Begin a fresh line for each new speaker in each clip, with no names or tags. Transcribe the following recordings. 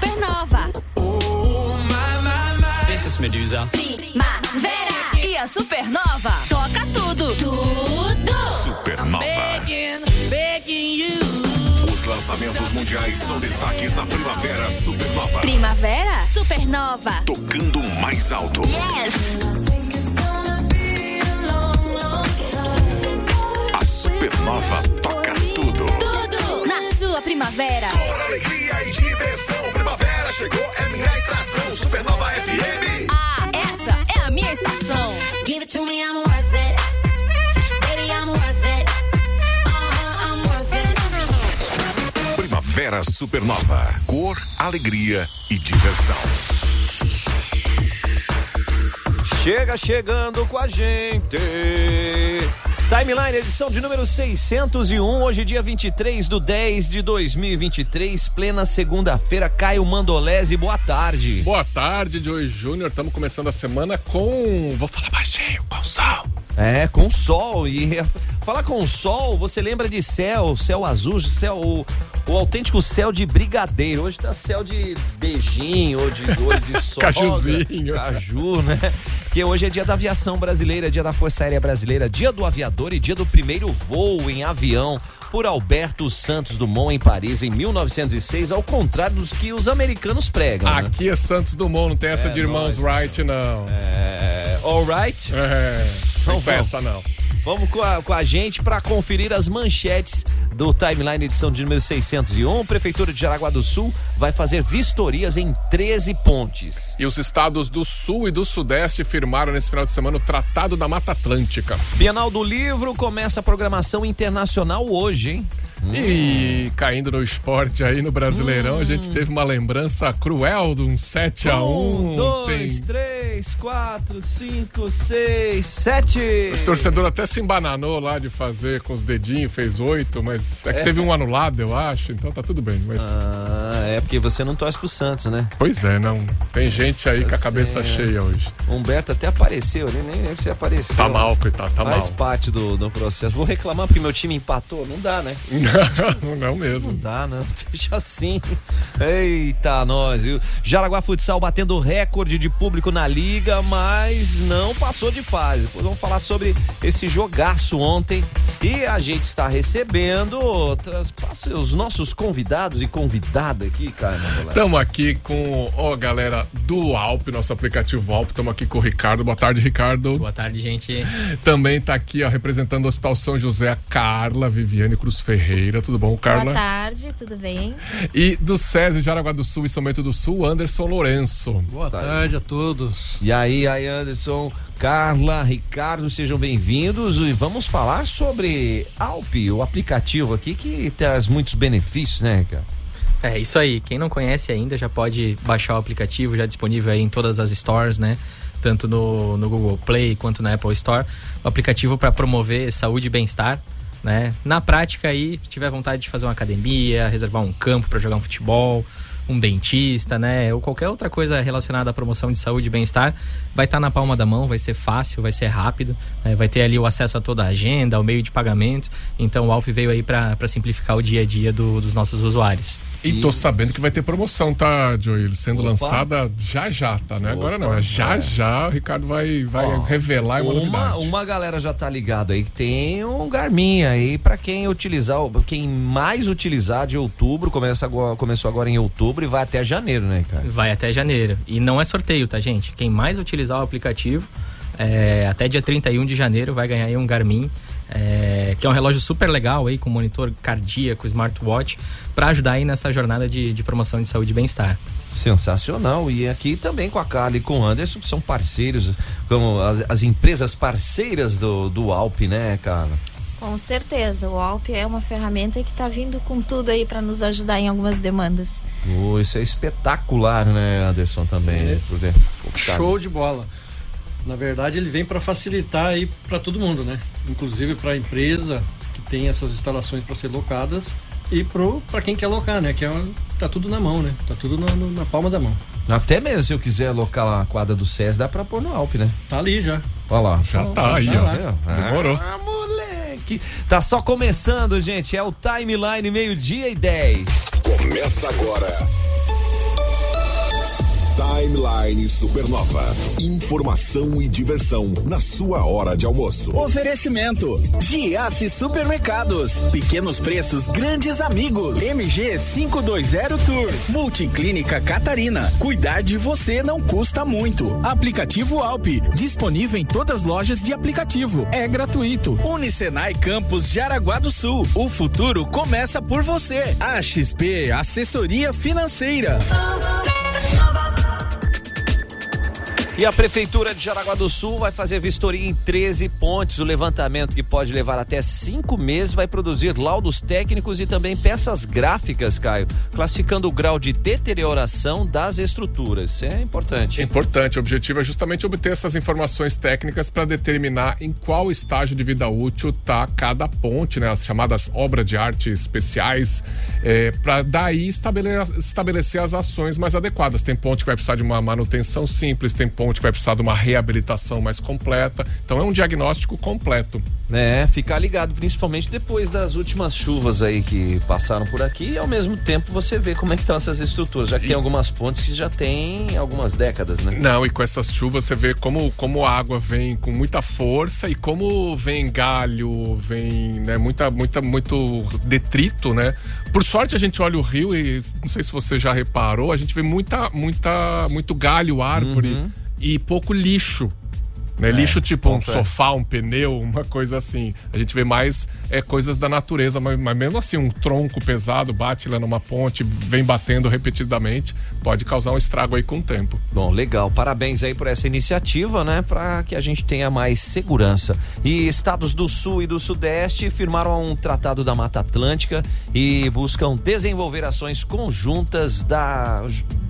Supernova.
This is Medusa.
Primavera. E a Supernova toca tudo. Tudo.
Supernova. Os lançamentos mundiais são destaques na Primavera Supernova.
Primavera. Supernova.
Tocando mais alto. A Supernova toca tudo.
Tudo. Na sua primavera.
Por alegria e diversão. Chegou, é minha estação. Supernova FM.
Ah, essa é a minha estação.
Give it to me, I'm worth it. Baby, I'm worth it. Uh-huh, I'm worth it.
Primavera Supernova. Cor, alegria e diversão.
Chega chegando com a gente. Timeline, edição de número 601, hoje dia 23 do 10 de 2023, plena segunda-feira, Caio Mandolese, boa tarde.
Boa tarde, Joey Júnior. Estamos começando a semana com. Vou falar baixinho, com sol.
É, com sol. E falar com sol, você lembra de céu, céu azul, céu, o, o autêntico céu de brigadeiro. Hoje tá céu de beijinho, ou de dor de sol.
Cajuzinho.
Caju, né? Que hoje é dia da aviação brasileira, dia da Força Aérea Brasileira, dia do aviador e dia do primeiro voo em avião por Alberto Santos Dumont em Paris em 1906, ao contrário dos que os americanos pregam. né?
Aqui é Santos Dumont, não tem essa
É
de irmãos Wright, não.
É, alright.
É. Não
Então
peça, não.
Vamos com a, com a gente para conferir as manchetes do Timeline edição de número 601. Prefeitura de Jaraguá do Sul vai fazer vistorias em 13 pontes.
E os estados do Sul e do Sudeste firmaram nesse final de semana o Tratado da Mata Atlântica.
Bienal do Livro começa a programação internacional hoje, hein?
E caindo no esporte aí no Brasileirão, a gente teve uma lembrança cruel de um 7 a 1
Um, dois,
Tem-
três, quatro, cinco, seis, sete.
O torcedor até se embananou lá de fazer com os dedinhos, fez oito, mas é que teve um anulado, eu acho, então tá tudo bem. Mas,
Ah, é porque você não torce pro Santos, né?
pois é, não. Tem gente aí com a cabeça
Senhora.
cheia hoje.
Humberto até apareceu, nem, nem lembro se apareceu.
Tá mal, coitado, tá
Faz
mal.
parte do, do processo. Vou reclamar porque meu time empatou. Não dá, né?
Não, não mesmo.
Não dá, não. Deixa assim. Eita, nós, viu? Jaraguá Futsal batendo recorde de público na liga, mas não passou de fase. Depois vamos falar sobre esse jogaço ontem. E a gente está recebendo outras, os nossos convidados e convidada aqui, cara.
Estamos aqui com a galera do Alp, nosso aplicativo Alp. Estamos aqui com o Ricardo. Boa tarde, Ricardo.
Boa tarde, gente.
Também tá aqui, ó, representando o Hospital São José, a Carla Viviane Cruz Ferreira. Tudo bom, Carla?
Boa tarde, tudo bem?
E do SESI de Araguá do Sul e São Bento do Sul, Anderson Lourenço.
Boa tarde a todos.
E aí, aí, Anderson, Carla, Ricardo, sejam bem-vindos e vamos falar sobre Alp, o aplicativo aqui que traz muitos benefícios, né, cara?
É isso aí. Quem não conhece ainda já pode baixar o aplicativo, já disponível aí em todas as stores, né? Tanto no, no Google Play quanto na Apple Store. O aplicativo para promover saúde e bem-estar, né? Na prática aí, se tiver vontade de fazer uma academia, reservar um campo para jogar um futebol, um dentista, né? Ou qualquer outra coisa relacionada à promoção de saúde e bem-estar, vai estar na palma da mão, vai ser fácil, vai ser rápido, né? vai ter ali o acesso a toda a agenda, ao meio de pagamento. Então o Alp veio aí para simplificar o dia a dia do- dos nossos usuários.
E tô sabendo que vai ter promoção, tá, Joel? Sendo
Opa.
lançada já já, tá? Não é agora não, é já
É.
já o Ricardo vai, vai
Ó,
revelar uma,
uma,
novidade.
uma galera já tá ligado aí que tem um Garmin aí pra quem utilizar, o- quem mais utilizar de outubro, começa agora, começou agora em outubro e vai até janeiro, né, cara?
Vai até janeiro. E não é sorteio, tá, gente? Quem mais utilizar o aplicativo, é, até dia 31 de janeiro, vai ganhar aí um Garmin, é, que é um relógio super legal aí, com monitor cardíaco, smartwatch, para ajudar aí nessa jornada de, de promoção de saúde e bem-estar.
Sensacional. E aqui também com a Carla e com o Anderson, que são parceiros, como as, as empresas parceiras do, do Alp, né, Carla?
Com certeza, o Alp é uma ferramenta que está vindo com tudo aí para nos ajudar em algumas demandas.
Oh, isso é espetacular, né, Anderson, também.
É.
né? Cara,
Show de bola. Na verdade, ele vem para facilitar aí para todo mundo, né? Inclusive para a empresa que tem essas instalações para ser locadas e para quem quer locar, né? Que é tá tudo na mão, né? Tá tudo na, no- na palma da mão.
Até mesmo se eu quiser alocar lá a quadra do SES, dá pra pôr no Alp, né?
Tá ali já.
Olha lá.
Já tá aí,
já
ó.
lá.
Demorou.
Ah, moleque. Tá só começando, gente. É o Timeline meio-dia e 10.
Começa agora. Timeline Supernova. Informação e diversão na sua hora de almoço.
Oferecimento: Giasse Supermercados. Pequenos preços, grandes amigos. MG 520 Tour. Multiclínica Catarina. Cuidar de você não custa muito. Aplicativo Alpe. Disponível em todas as lojas de aplicativo. É gratuito. Unicenai Campus Jaraguá do Sul. O futuro começa por você. A XP Assessoria Financeira.
E a Prefeitura de Jaraguá do Sul vai fazer vistoria em 13 pontes. O levantamento, que pode levar até cinco meses, vai produzir laudos técnicos e também peças gráficas, Caio, classificando o grau de deterioração das estruturas. Isso é importante.
É importante. O objetivo é justamente obter essas informações técnicas para determinar em qual estágio de vida útil está cada ponte, né? As chamadas obras de arte especiais, é, para daí estabele- estabelecer as ações mais adequadas. Tem ponte que vai precisar de uma manutenção simples, tem ponte que vai precisar de uma reabilitação mais completa. Então é um diagnóstico completo.
É, ficar ligado, principalmente depois das últimas chuvas aí que passaram por aqui e ao mesmo tempo você vê como é que estão essas estruturas, já que tem algumas pontes que já tem algumas décadas, né?
Não, e com essas chuvas você vê como, como a água vem com muita força e como vem galho, vem né, muita, muita, muito detrito, né? Por sorte a gente olha o rio e não sei se você já reparou, a gente vê muita, muita, muito galho, árvore e pouco lixo. Né? lixo tipo um
é.
sofá, um pneu, uma coisa assim. A gente vê mais é, coisas da natureza, mas, mas mesmo assim, um tronco pesado bate lá numa ponte, vem batendo repetidamente, pode causar um estrago aí com o tempo.
Bom, legal. Parabéns aí por essa iniciativa, né? Para que a gente tenha mais segurança. E estados do Sul e do Sudeste firmaram um tratado da Mata Atlântica e buscam desenvolver ações conjuntas da,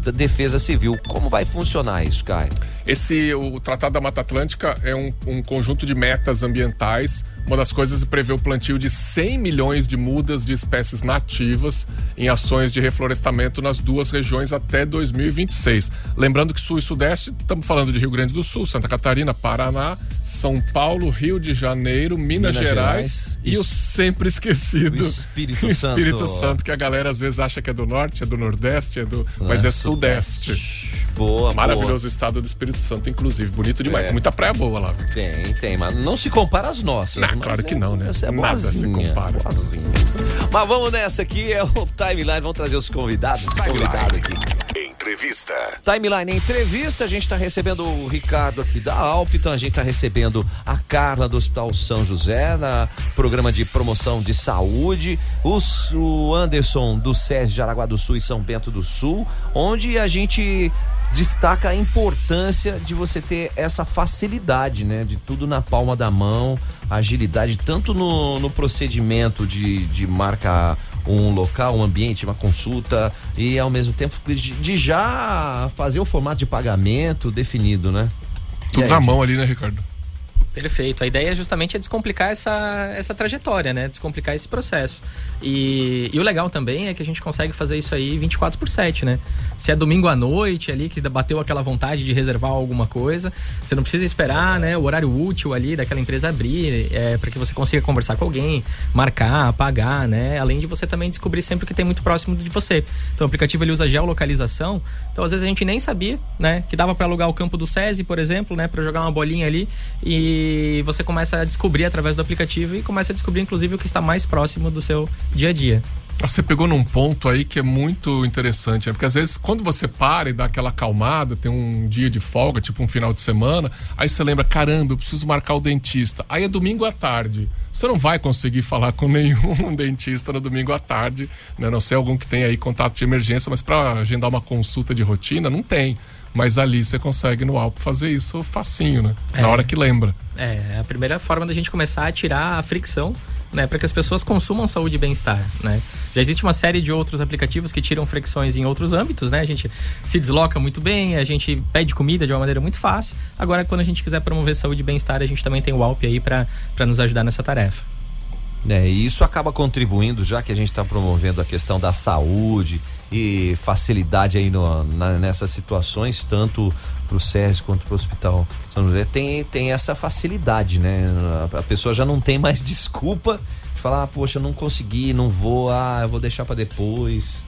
da Defesa Civil. Como vai funcionar isso, Caio?
Esse, o Tratado da Mata Atlântica é um, um conjunto de metas ambientais. Uma das coisas é prever o plantio de 100 milhões de mudas de espécies nativas em ações de reflorestamento nas duas regiões até 2026. Lembrando que Sul e Sudeste, estamos falando de Rio Grande do Sul, Santa Catarina, Paraná, São Paulo, Rio de Janeiro, Minas,
Minas
Gerais,
Gerais,
e o sempre esquecido
o Espírito
Espírito
Santo.
Santo, que a galera às vezes acha que é do Norte, é do Nordeste, é do, mas é Sudeste.
Boa,
Maravilhoso estado do Espírito Santo, inclusive. Bonito demais.
É.
Tem muita praia boa lá. viu?
Tem, tem, mas não se compara às nossas.
Não, claro que
é-
não, né?
Essa é
Nada se
boazinha,
compara.
boazinha. Mas vamos nessa aqui, é o timeline. Vamos trazer os convidados. Os convidados aqui.
Entrevista.
Timeline Entrevista, a gente está recebendo o Ricardo aqui da Alp, então a gente está recebendo a Carla do Hospital São José, na programa de promoção de saúde, os- o Anderson do SES de Araguá do Sul e São Bento do Sul, onde a gente destaca a importância de você ter essa facilidade, né? De tudo na palma da mão, agilidade, tanto no, no procedimento de, de marcar um local, um ambiente, uma consulta e ao mesmo tempo de, de já fazer o formato de pagamento definido, né?
Tudo
aí,
na
gente?
mão ali, né, Ricardo?
Perfeito. A ideia justamente é descomplicar essa, essa trajetória, né? Descomplicar esse processo. E, e o legal também é que a gente consegue fazer isso aí 24 por 7, né? Se é domingo à noite ali, que bateu aquela vontade de reservar alguma coisa, você não precisa esperar, né? O horário útil ali daquela empresa abrir, é, para que você consiga conversar com alguém, marcar, pagar, né? Além de você também descobrir sempre o que tem muito próximo de você. Então o aplicativo ele usa geolocalização. Então às vezes a gente nem sabia, né? Que dava para alugar o campo do SESI, por exemplo, né? Para jogar uma bolinha ali e você começa a descobrir através do aplicativo e começa a descobrir inclusive o que está mais próximo do seu dia a dia.
Você pegou num ponto aí que é muito interessante, né? Porque às vezes quando você para e dá aquela acalmada, tem um dia de folga, tipo um final de semana, aí você lembra, caramba, eu preciso marcar o dentista. Aí é domingo à tarde. Você não vai conseguir falar com nenhum dentista no domingo à tarde, né? Não sei algum que tem aí contato de emergência, mas para agendar uma consulta de rotina, não tem. Mas ali você consegue no Alpo fazer isso facinho, né?
É.
Na hora que lembra.
É a primeira forma da gente começar a tirar a fricção, né, para que as pessoas consumam saúde e bem-estar, né? Já existe uma série de outros aplicativos que tiram fricções em outros âmbitos, né? A gente se desloca muito bem, a gente pede comida de uma maneira muito fácil. Agora, quando a gente quiser promover saúde e bem-estar, a gente também tem o Alp aí para nos ajudar nessa tarefa.
É, e isso acaba contribuindo, já que a gente está promovendo a questão da saúde e facilidade aí no- na- nessas situações, tanto para o SESI quanto para o Hospital São José, tem, tem essa facilidade, né? A, pessoa já não tem mais desculpa de falar, ah, poxa, não consegui, não vou, ah, eu vou deixar para depois.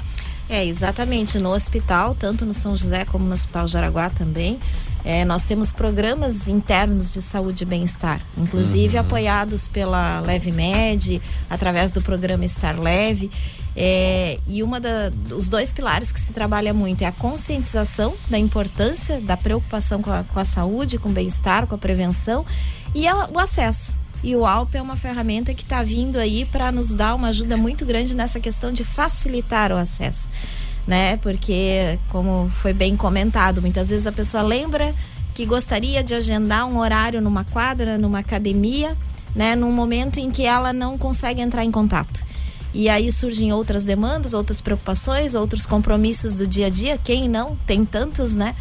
É, exatamente. No hospital, tanto no São José como no Hospital Jaraguá também, é, nós temos programas internos de saúde e bem-estar, inclusive apoiados pela Leve Med, através do programa Estar Leve. É, e uma da, os dois pilares que se trabalha muito é a conscientização da importância da preocupação com a, com a saúde, com o bem-estar, com a prevenção e a- o acesso. E o Alp é uma ferramenta que está vindo aí para nos dar uma ajuda muito grande nessa questão de facilitar o acesso, né? Porque, como foi bem comentado, muitas vezes a pessoa lembra que gostaria de agendar um horário numa quadra, numa academia, né? Num momento em que ela não consegue entrar em contato. E aí surgem outras demandas, outras preocupações, outros compromissos do dia a dia. Quem não? Tem tantos, né?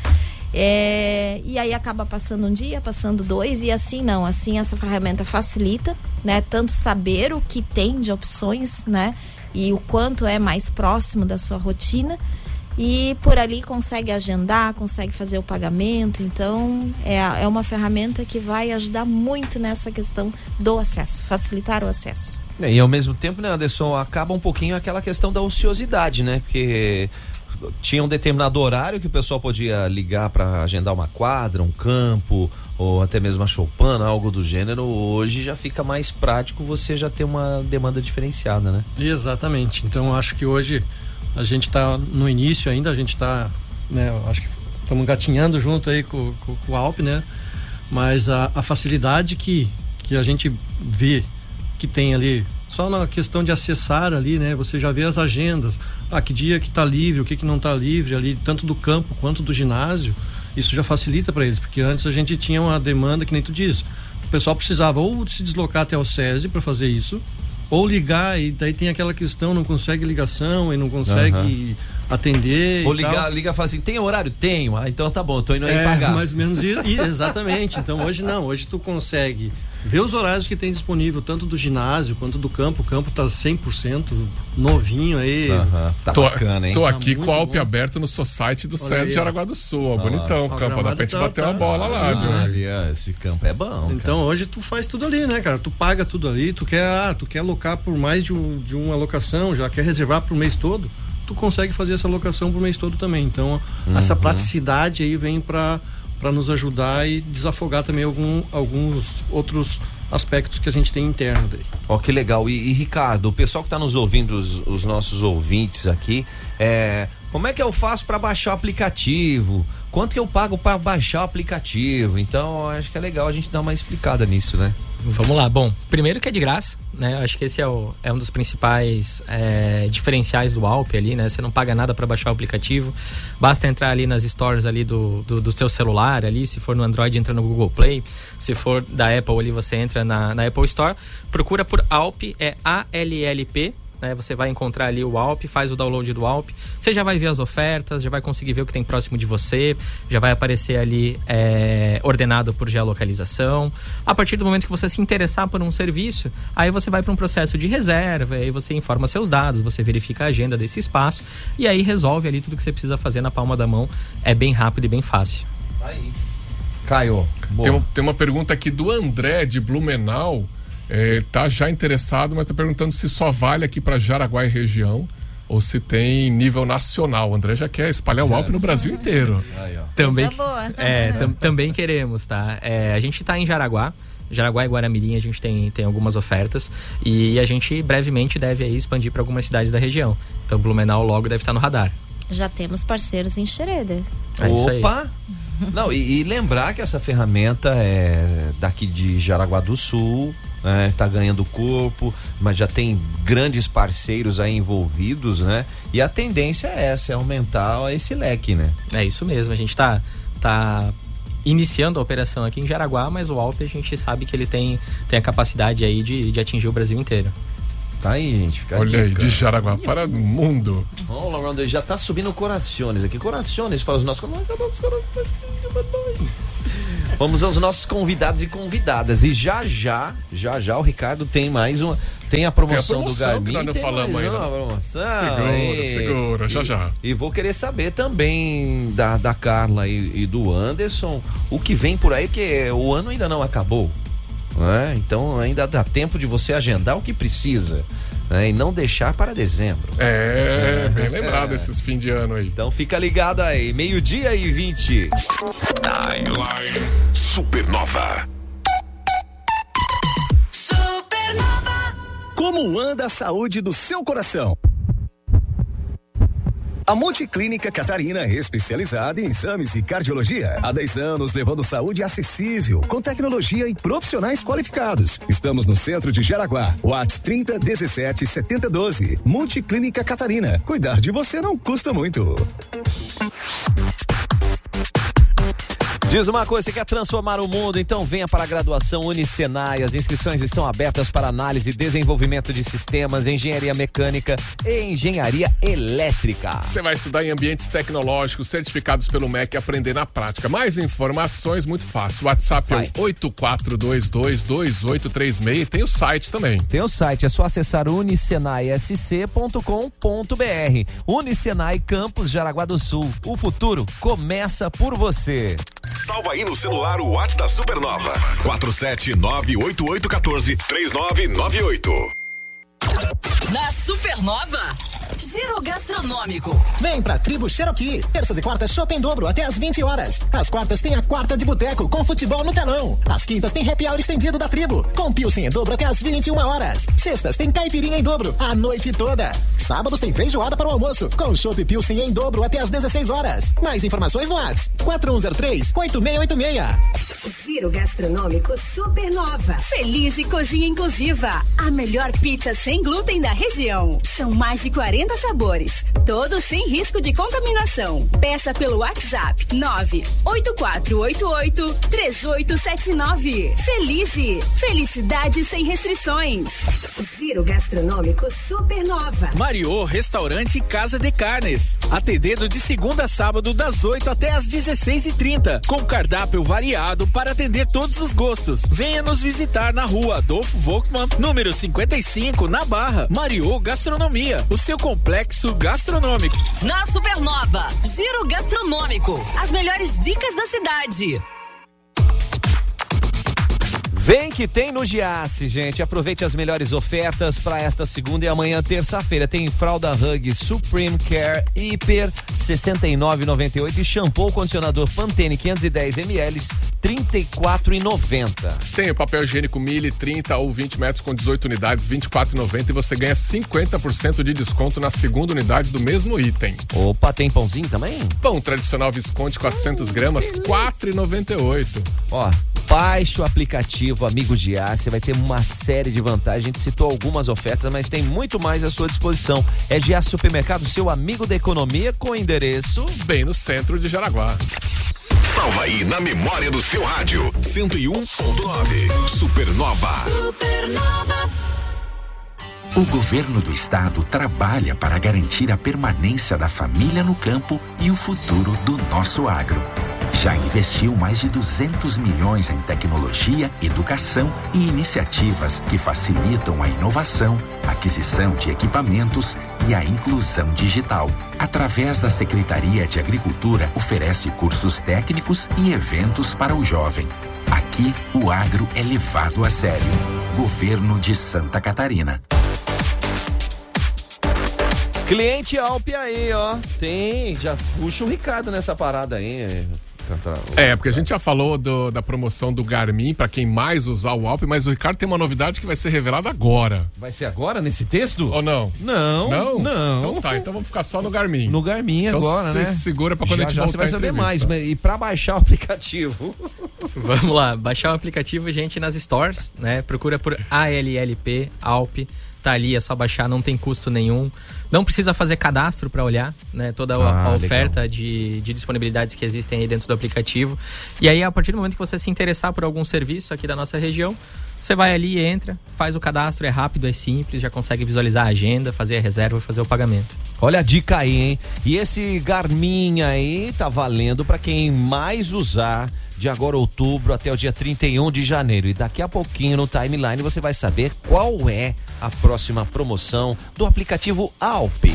É, e aí acaba passando um dia, passando dois, e assim não. Assim essa ferramenta facilita, né? Tanto saber o que tem de opções, né? E o quanto é mais próximo da sua rotina. E por ali consegue agendar, consegue fazer o pagamento. Então é, é uma ferramenta que vai ajudar muito nessa questão do acesso, facilitar o acesso.
É, E ao mesmo tempo, né, Anderson, acaba um pouquinho aquela questão da ociosidade, né? Porque tinha um determinado horário que o pessoal podia ligar para agendar uma quadra, um campo, ou até mesmo uma choupana, algo do gênero. Hoje já fica mais prático você já ter uma demanda diferenciada, né?
Exatamente. Então acho que hoje a gente está no início ainda, a gente está, né, acho que estamos gatinhando junto aí com, com, com o Alp, né? Mas a, a facilidade que, que a gente vê que tem ali, só na questão de acessar ali, né? Você já vê as agendas, ah, que dia que está livre, o que que não está livre ali, tanto do campo quanto do ginásio. Isso já facilita para eles, porque antes a gente tinha uma demanda que nem tu diz. O pessoal precisava ou se deslocar até o SESI para fazer isso, ou ligar e daí tem aquela questão, não consegue ligação e não consegue atender.
Ou
e tal.
ligar, liga e fala assim, tem horário? Tenho. Ah, então tá bom, tô indo aí
É,
pagar.
mais ou menos isso. E- exatamente. Então hoje não, hoje tu consegue ver os horários que tem disponível, tanto do ginásio quanto do campo. O campo tá 100% novinho aí.
Aham, Tá
Tô,
bacana, hein?
tô
Tá
aqui
muito
com o Alpe
bom.
aberto no society do
aí,
de. Araguá do Sul. ó,
Olha lá.
bonitão.
O
O campo dá
gramado
pra gente
tá-
bater
tá-
uma bola lá, viu?
Olha, esse campo é bom.
Então hoje tu faz tudo ali, né, cara? Tu paga tudo ali, tu quer, ah, tu quer alocar por mais de, um, de uma alocação, já quer reservar pro mês todo, tu consegue fazer essa alocação pro mês todo também. Então, essa praticidade aí vem para para nos ajudar e desafogar também algum, alguns outros aspectos que a gente tem interno daí.
Ó, que legal. E, e, Ricardo, o pessoal que tá nos ouvindo, os, os nossos ouvintes aqui, é, como é que eu faço para baixar o aplicativo? Quanto que eu pago para baixar o aplicativo? Então, acho que é legal a gente dar uma explicada nisso, né?
Vamos lá. Bom, primeiro que é de graça, né? Acho que esse é, o- é um dos principais é, diferenciais do Alp ali, né? Você não paga nada para baixar o aplicativo. Basta entrar ali nas stores ali do, do, do seu celular ali. Se for no Android, entra no Google Play. Se for da Apple ali, você entra na, na Apple Store. Procura por Alp, é A-L-L-P. Né, você vai encontrar ali o Alp, faz o download do Alp. Você já vai ver as ofertas, já vai conseguir ver o que tem próximo de você, já vai aparecer ali é, ordenado por geolocalização. A partir do momento que você se interessar por um serviço, aí você vai para um processo de reserva, aí você informa seus dados, você verifica a agenda desse espaço e aí resolve ali tudo que você precisa fazer na palma da mão. É bem rápido e bem fácil.
Aí. Caio. Boa.
Tem, tem uma pergunta aqui do André de Blumenau. É, tá já interessado, mas tá perguntando se só vale aqui para Jaraguá e região ou se tem nível nacional. O André já quer espalhar o Alpe no Brasil inteiro.
Aí.
Também,
boa.
é, tam- também queremos, tá? É, a gente tá em Jaraguá. Jaraguá e Guaramirim a gente tem, tem algumas ofertas e a gente brevemente deve aí expandir para algumas cidades da região. Então Blumenau logo deve estar no radar.
Já temos parceiros em Schroeder.
É isso aí.
Opa! Não, e, e lembrar que essa ferramenta é daqui de Jaraguá do Sul, né? Tá ganhando corpo, mas já tem grandes parceiros aí envolvidos, né? E a tendência é essa, é aumentar esse leque, né?
É isso mesmo, a gente tá, tá iniciando a operação aqui em Jaraguá, mas o Alpe a gente sabe que ele tem, tem a capacidade aí de, de atingir o Brasil inteiro.
Tá aí, gente. Fica
Olha aí, de Jaraguá para o mundo.
Lá, Ronaldo, já tá subindo corações aqui. Corações para os nossos. Vamos aos nossos convidados e convidadas. E já já, já já o Ricardo tem mais uma. Tem a promoção,
Tem a promoção
do Garmin.
que nós
tem
falamos
mais
ainda.
uma promoção.
Segura,
E-
segura, já,
e-
já.
E vou querer saber também da, da Carla e, e do Anderson o que vem por aí, porque o ano ainda não acabou. Né? Então ainda dá tempo de você agendar o que precisa. né, e não deixar para dezembro.
É, bem lembrado esses fim de ano aí.
Então fica ligado aí, meio-dia e 20.
Timeline Supernova.
Como anda a saúde do seu coração? A Multiclínica Catarina é especializada em exames e cardiologia. Há 10 anos levando saúde acessível, com tecnologia e profissionais qualificados. Estamos no centro de Jaraguá. Whats 30 17 70 12. Multiclínica Catarina. Cuidar de você não custa muito.
Diz uma coisa, você quer transformar o mundo? Então venha para a graduação Unicenai. As inscrições estão abertas para análise e desenvolvimento de sistemas, engenharia mecânica e engenharia elétrica.
Você vai estudar em ambientes tecnológicos certificados pelo MEC e aprender na prática. Mais informações, muito fácil. O WhatsApp
Vai.
é o 84222836 e tem o site também.
Tem o site, é só acessar unicenaisc.com.br. Unicenai Campus Jaraguá do Sul. O futuro começa por você.
Salva aí no celular o WhatsApp da Supernova. 47988143998.
Na Supernova, Giro Gastronômico.
Vem pra Tribo Cherokee. Terças e quartas, shopping em dobro até às 20 horas. As quartas tem a quarta de boteco com futebol no telão. As quintas tem happy hour estendido da Tribo com pilsen em dobro até às 21 horas. Sextas tem caipirinha em dobro a noite toda. Sábados tem feijoada para o almoço com chopp pilsen em dobro até às 16 horas. Mais informações no WhatsApp 4103 8686.
Giro Gastronômico Supernova.
Feliz e Cozinha Inclusiva. A melhor pizza sem glúten da região. São mais de 40 sabores. Todos sem risco de contaminação. Peça pelo WhatsApp 98488-3879. Felize. Felicidade sem restrições.
Giro Gastronômico Supernova.
Mariô Restaurante e Casa de Carnes. Atendendo de segunda a sábado, das 8 até às 16h30. Com cardápio variado para atender todos os gostos. Venha nos visitar na rua Adolfo Volkmann, número 55, na Barra. Mariô Gastronomia, o seu complexo gastronômico.
Na Supernova, Giro Gastronômico. As melhores dicas da cidade.
Vem que tem no Giasse, gente. Aproveite as melhores ofertas para esta segunda e amanhã, terça-feira. Tem fralda Hug Supreme Care Hiper 69,98 e shampoo condicionador Pantene 510 ml 34,90.
Tem o papel higiênico Mili 30 ou 20 metros com 18 unidades, 24,90 e você ganha 50% de desconto na segunda unidade do mesmo item.
Opa, tem pãozinho também?
Pão tradicional Visconde 400 gramas, 4,98.
Ó, baixe o aplicativo Amigo Giasse, vai ter uma série de vantagens. A gente citou algumas ofertas, mas tem muito mais à sua disposição. É Giasse Supermercado, seu amigo da economia, com endereço
bem no centro de Jaraguá.
Salva aí na memória do seu rádio. 101.9 Supernova.
O governo do estado trabalha para garantir a permanência da família no campo e o futuro do nosso agro. Já investiu mais de 200 milhões em tecnologia, educação e iniciativas que facilitam a inovação, aquisição de equipamentos e a inclusão digital. Através da Secretaria de Agricultura, oferece cursos técnicos e eventos para o jovem. Aqui, o agro é levado a sério. Governo de Santa Catarina.
Cliente Alp aí, ó. Tem, já puxa o Ricardo nessa parada aí.
É, porque a gente já falou do- da promoção do Garmin para quem mais usar o Alp, mas o Ricardo tem uma novidade que vai ser revelada agora.
Vai ser agora, nesse texto?
Ou não?
Não,
Não?
não.
Então tá, então vamos ficar só no Garmin.
No Garmin
Então
agora,
você
né?
se segura pra quando
já,
a gente
já
voltar
você vai saber mais. mas- E pra baixar o aplicativo?
Vamos lá, baixar o aplicativo, gente, nas stores, né? Procura por ALLP, Alp. Tá ali, é só baixar, não tem custo nenhum. Não precisa fazer cadastro para olhar, né? Toda a,
Ah,
oferta de, de disponibilidades que existem aí dentro do aplicativo. E aí, a partir do momento que você se interessar por algum serviço aqui da nossa região, você vai ali, entra, faz o cadastro, é rápido, é simples, já consegue visualizar a agenda, fazer a reserva e fazer o pagamento.
Olha a dica aí, hein? E esse Garmin aí tá valendo pra quem mais usar de agora outubro até o dia 31 de janeiro. E daqui a pouquinho no timeline você vai saber qual é a próxima promoção do aplicativo Alp.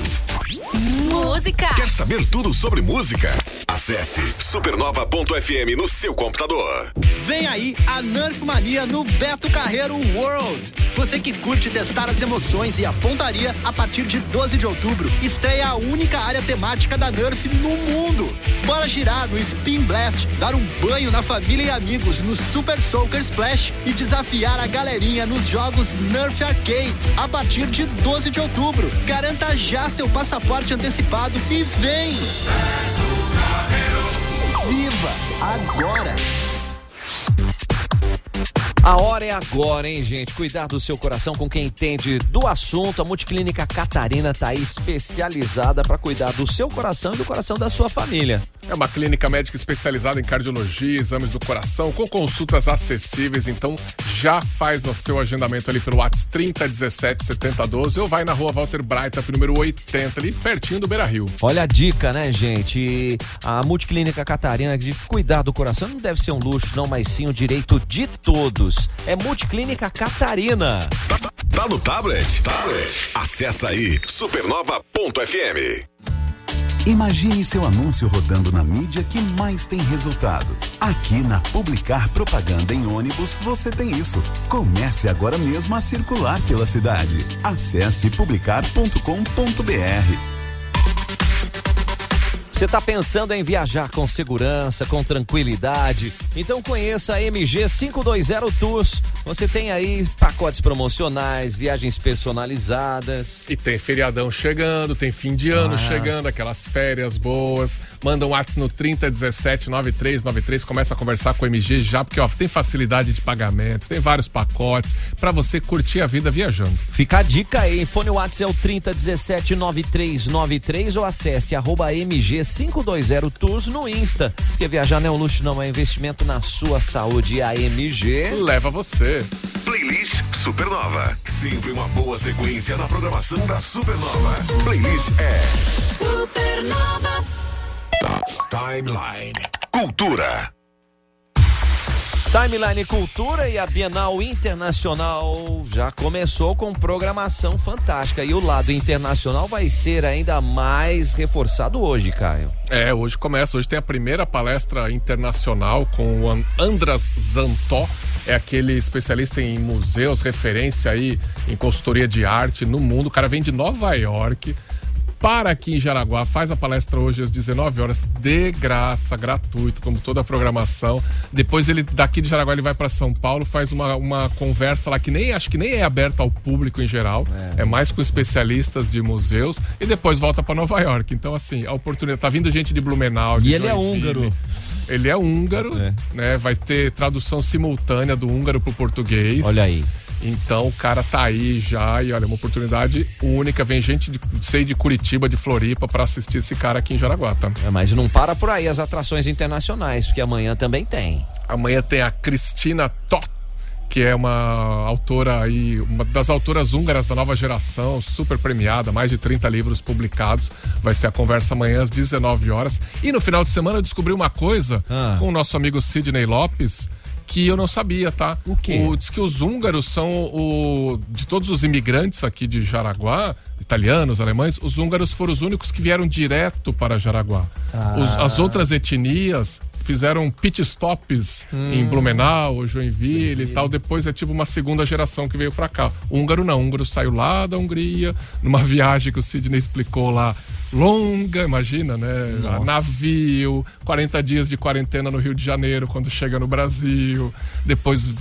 Música.
Quer saber tudo sobre música? Acesse supernova.fm no seu computador.
Vem aí a Nerf Mania no Beto Carreiro World. Você que curte testar as emoções e a pontaria, a partir de 12 de outubro, estreia a única área temática da Nerf no mundo. Bora girar no Spin Blast, dar um banho na família e amigos no Super Soaker Splash e desafiar a galerinha nos jogos Nerf Arcade a partir de 12 de outubro. Garanta já seu passaporte antecipado e vem! Viva agora!
A hora é agora, hein, gente? Cuidar do seu coração com quem entende do assunto. A Multiclínica Catarina tá aí especializada para cuidar do seu coração e do coração da sua família.
É uma clínica médica especializada em cardiologia, exames do coração, com consultas acessíveis. Então já faz o seu agendamento ali pelo WhatsApp 3017 7012 ou vai na rua Walter Braita, número 80, ali pertinho do Beira Rio.
Olha a dica, né, gente? A Multiclínica Catarina de cuidar do coração não deve ser um luxo, não, mas sim o direito de todos. É Multiclínica Catarina.
Tá no tablet? Tablet. Acessa aí supernova.fm.
Imagine seu anúncio rodando na mídia que mais tem resultado. Aqui na Publicar Propaganda em ônibus você tem isso. Comece agora mesmo a circular pela cidade. Acesse publicar.com.br.
Você está pensando em viajar com segurança, com tranquilidade? Então conheça a MG 520 Tours. Você tem aí pacotes promocionais, viagens personalizadas.
E tem feriadão chegando, tem fim de ano
Nossa.
chegando, aquelas férias boas. Manda um WhatsApp no 3017 9393, começa a conversar com o MG já, porque ó, tem facilidade de pagamento, tem vários pacotes para você curtir a vida viajando.
Fica a dica aí, fone WhatsApp é o 3017 9393 ou acesse arroba MG 520 Tours no Insta. Porque viajar não é um luxo, não, é investimento na sua saúde. E a MG
leva você.
Playlist Supernova. Sempre uma boa sequência na programação da Supernova. Playlist é
Supernova.
Timeline. Cultura.
Timeline Cultura e a Bienal Internacional já começou com programação fantástica. E o lado internacional vai ser ainda mais reforçado hoje, Caio.
É, hoje começa. Hoje tem a primeira palestra internacional com o An- Andras Zantó. É aquele especialista em museus, referência aí em consultoria de arte no mundo. O cara vem de Nova York. Para aqui em Jaraguá, faz a palestra hoje às 19 horas, de graça, gratuito, como toda a programação. Depois ele daqui de Jaraguá ele vai para São Paulo, faz uma, uma conversa lá que nem acho que nem é aberta ao público em geral, é, mais com especialistas de museus e depois volta para Nova York. Então assim, a oportunidade tá vindo gente de Blumenau, de
E ele é húngaro.
Ele é húngaro,
É.
né? Vai ter tradução simultânea do húngaro pro português.
Olha aí.
Então o cara tá aí já e olha, uma oportunidade única. Vem gente de, sei de Curitiba, de Floripa, para assistir esse cara aqui em Jaraguá, tá?
É, mas não para por aí as atrações internacionais, porque amanhã também tem.
Amanhã tem a Cristina Topp, que é uma autora aí, uma das autoras húngaras da nova geração, super premiada, mais de 30 livros publicados. Vai ser a conversa amanhã às 19 horas. E no final de semana eu descobri uma coisa
Ah.
com o nosso amigo Sidney Lopes. Que eu não sabia, tá? O
quê?
diz que os húngaros são o. De todos os imigrantes aqui de Jaraguá, italianos, alemães, os húngaros foram os únicos que vieram direto para Jaraguá. Os-
Ah.
as outras etnias fizeram pit stops em Blumenau, Joinville e tal. Depois é tipo uma segunda geração que veio pra cá. O húngaro não. O húngaro saiu lá da Hungria, numa viagem que o Sidney explicou lá. Longa, imagina, né?
Nossa.
Navio, 40 dias de quarentena no Rio de Janeiro quando chega no Brasil. Depois.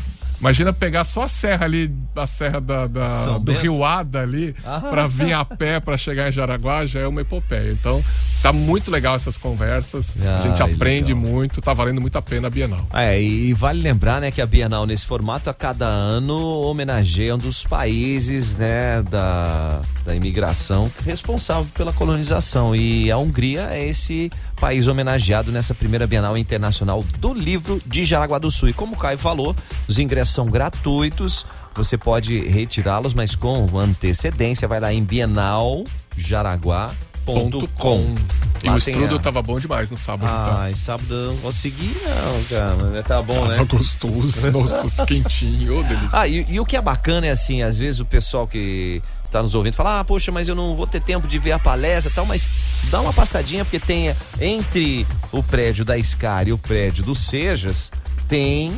Imagina pegar só a serra ali, a serra da, da- do
Bento.
Rio Ada ali,
Ah.
pra vir a pé pra chegar em Jaraguá já é uma epopeia. Então, tá muito legal essas conversas. a gente aprende
legal.
muito, tá valendo muito a pena a Bienal.
É, e vale lembrar, né, que a Bienal nesse formato a cada ano homenageia um dos países, né, da, da imigração responsável pela colonização. E a Hungria é esse país homenageado nessa primeira Bienal Internacional do Livro de Jaraguá do Sul. E como o Caio falou, os ingressos são gratuitos. Você pode retirá-los, mas com antecedência. Vai lá em bienaljaraguá.com.
E o estrudo tava bom demais no sábado. tá?
Ai, sábado eu não consegui, não, cara. Mas Tá bom, né?
Tava gostoso, nossa, quentinho, ô delícia.
Ah, e, e o que é bacana é assim, às vezes o pessoal que está nos ouvindo fala, ah, poxa, mas eu não vou ter tempo de ver a palestra e tal, mas dá uma passadinha, porque tem entre o prédio da SCAR e o prédio do Sejas, tem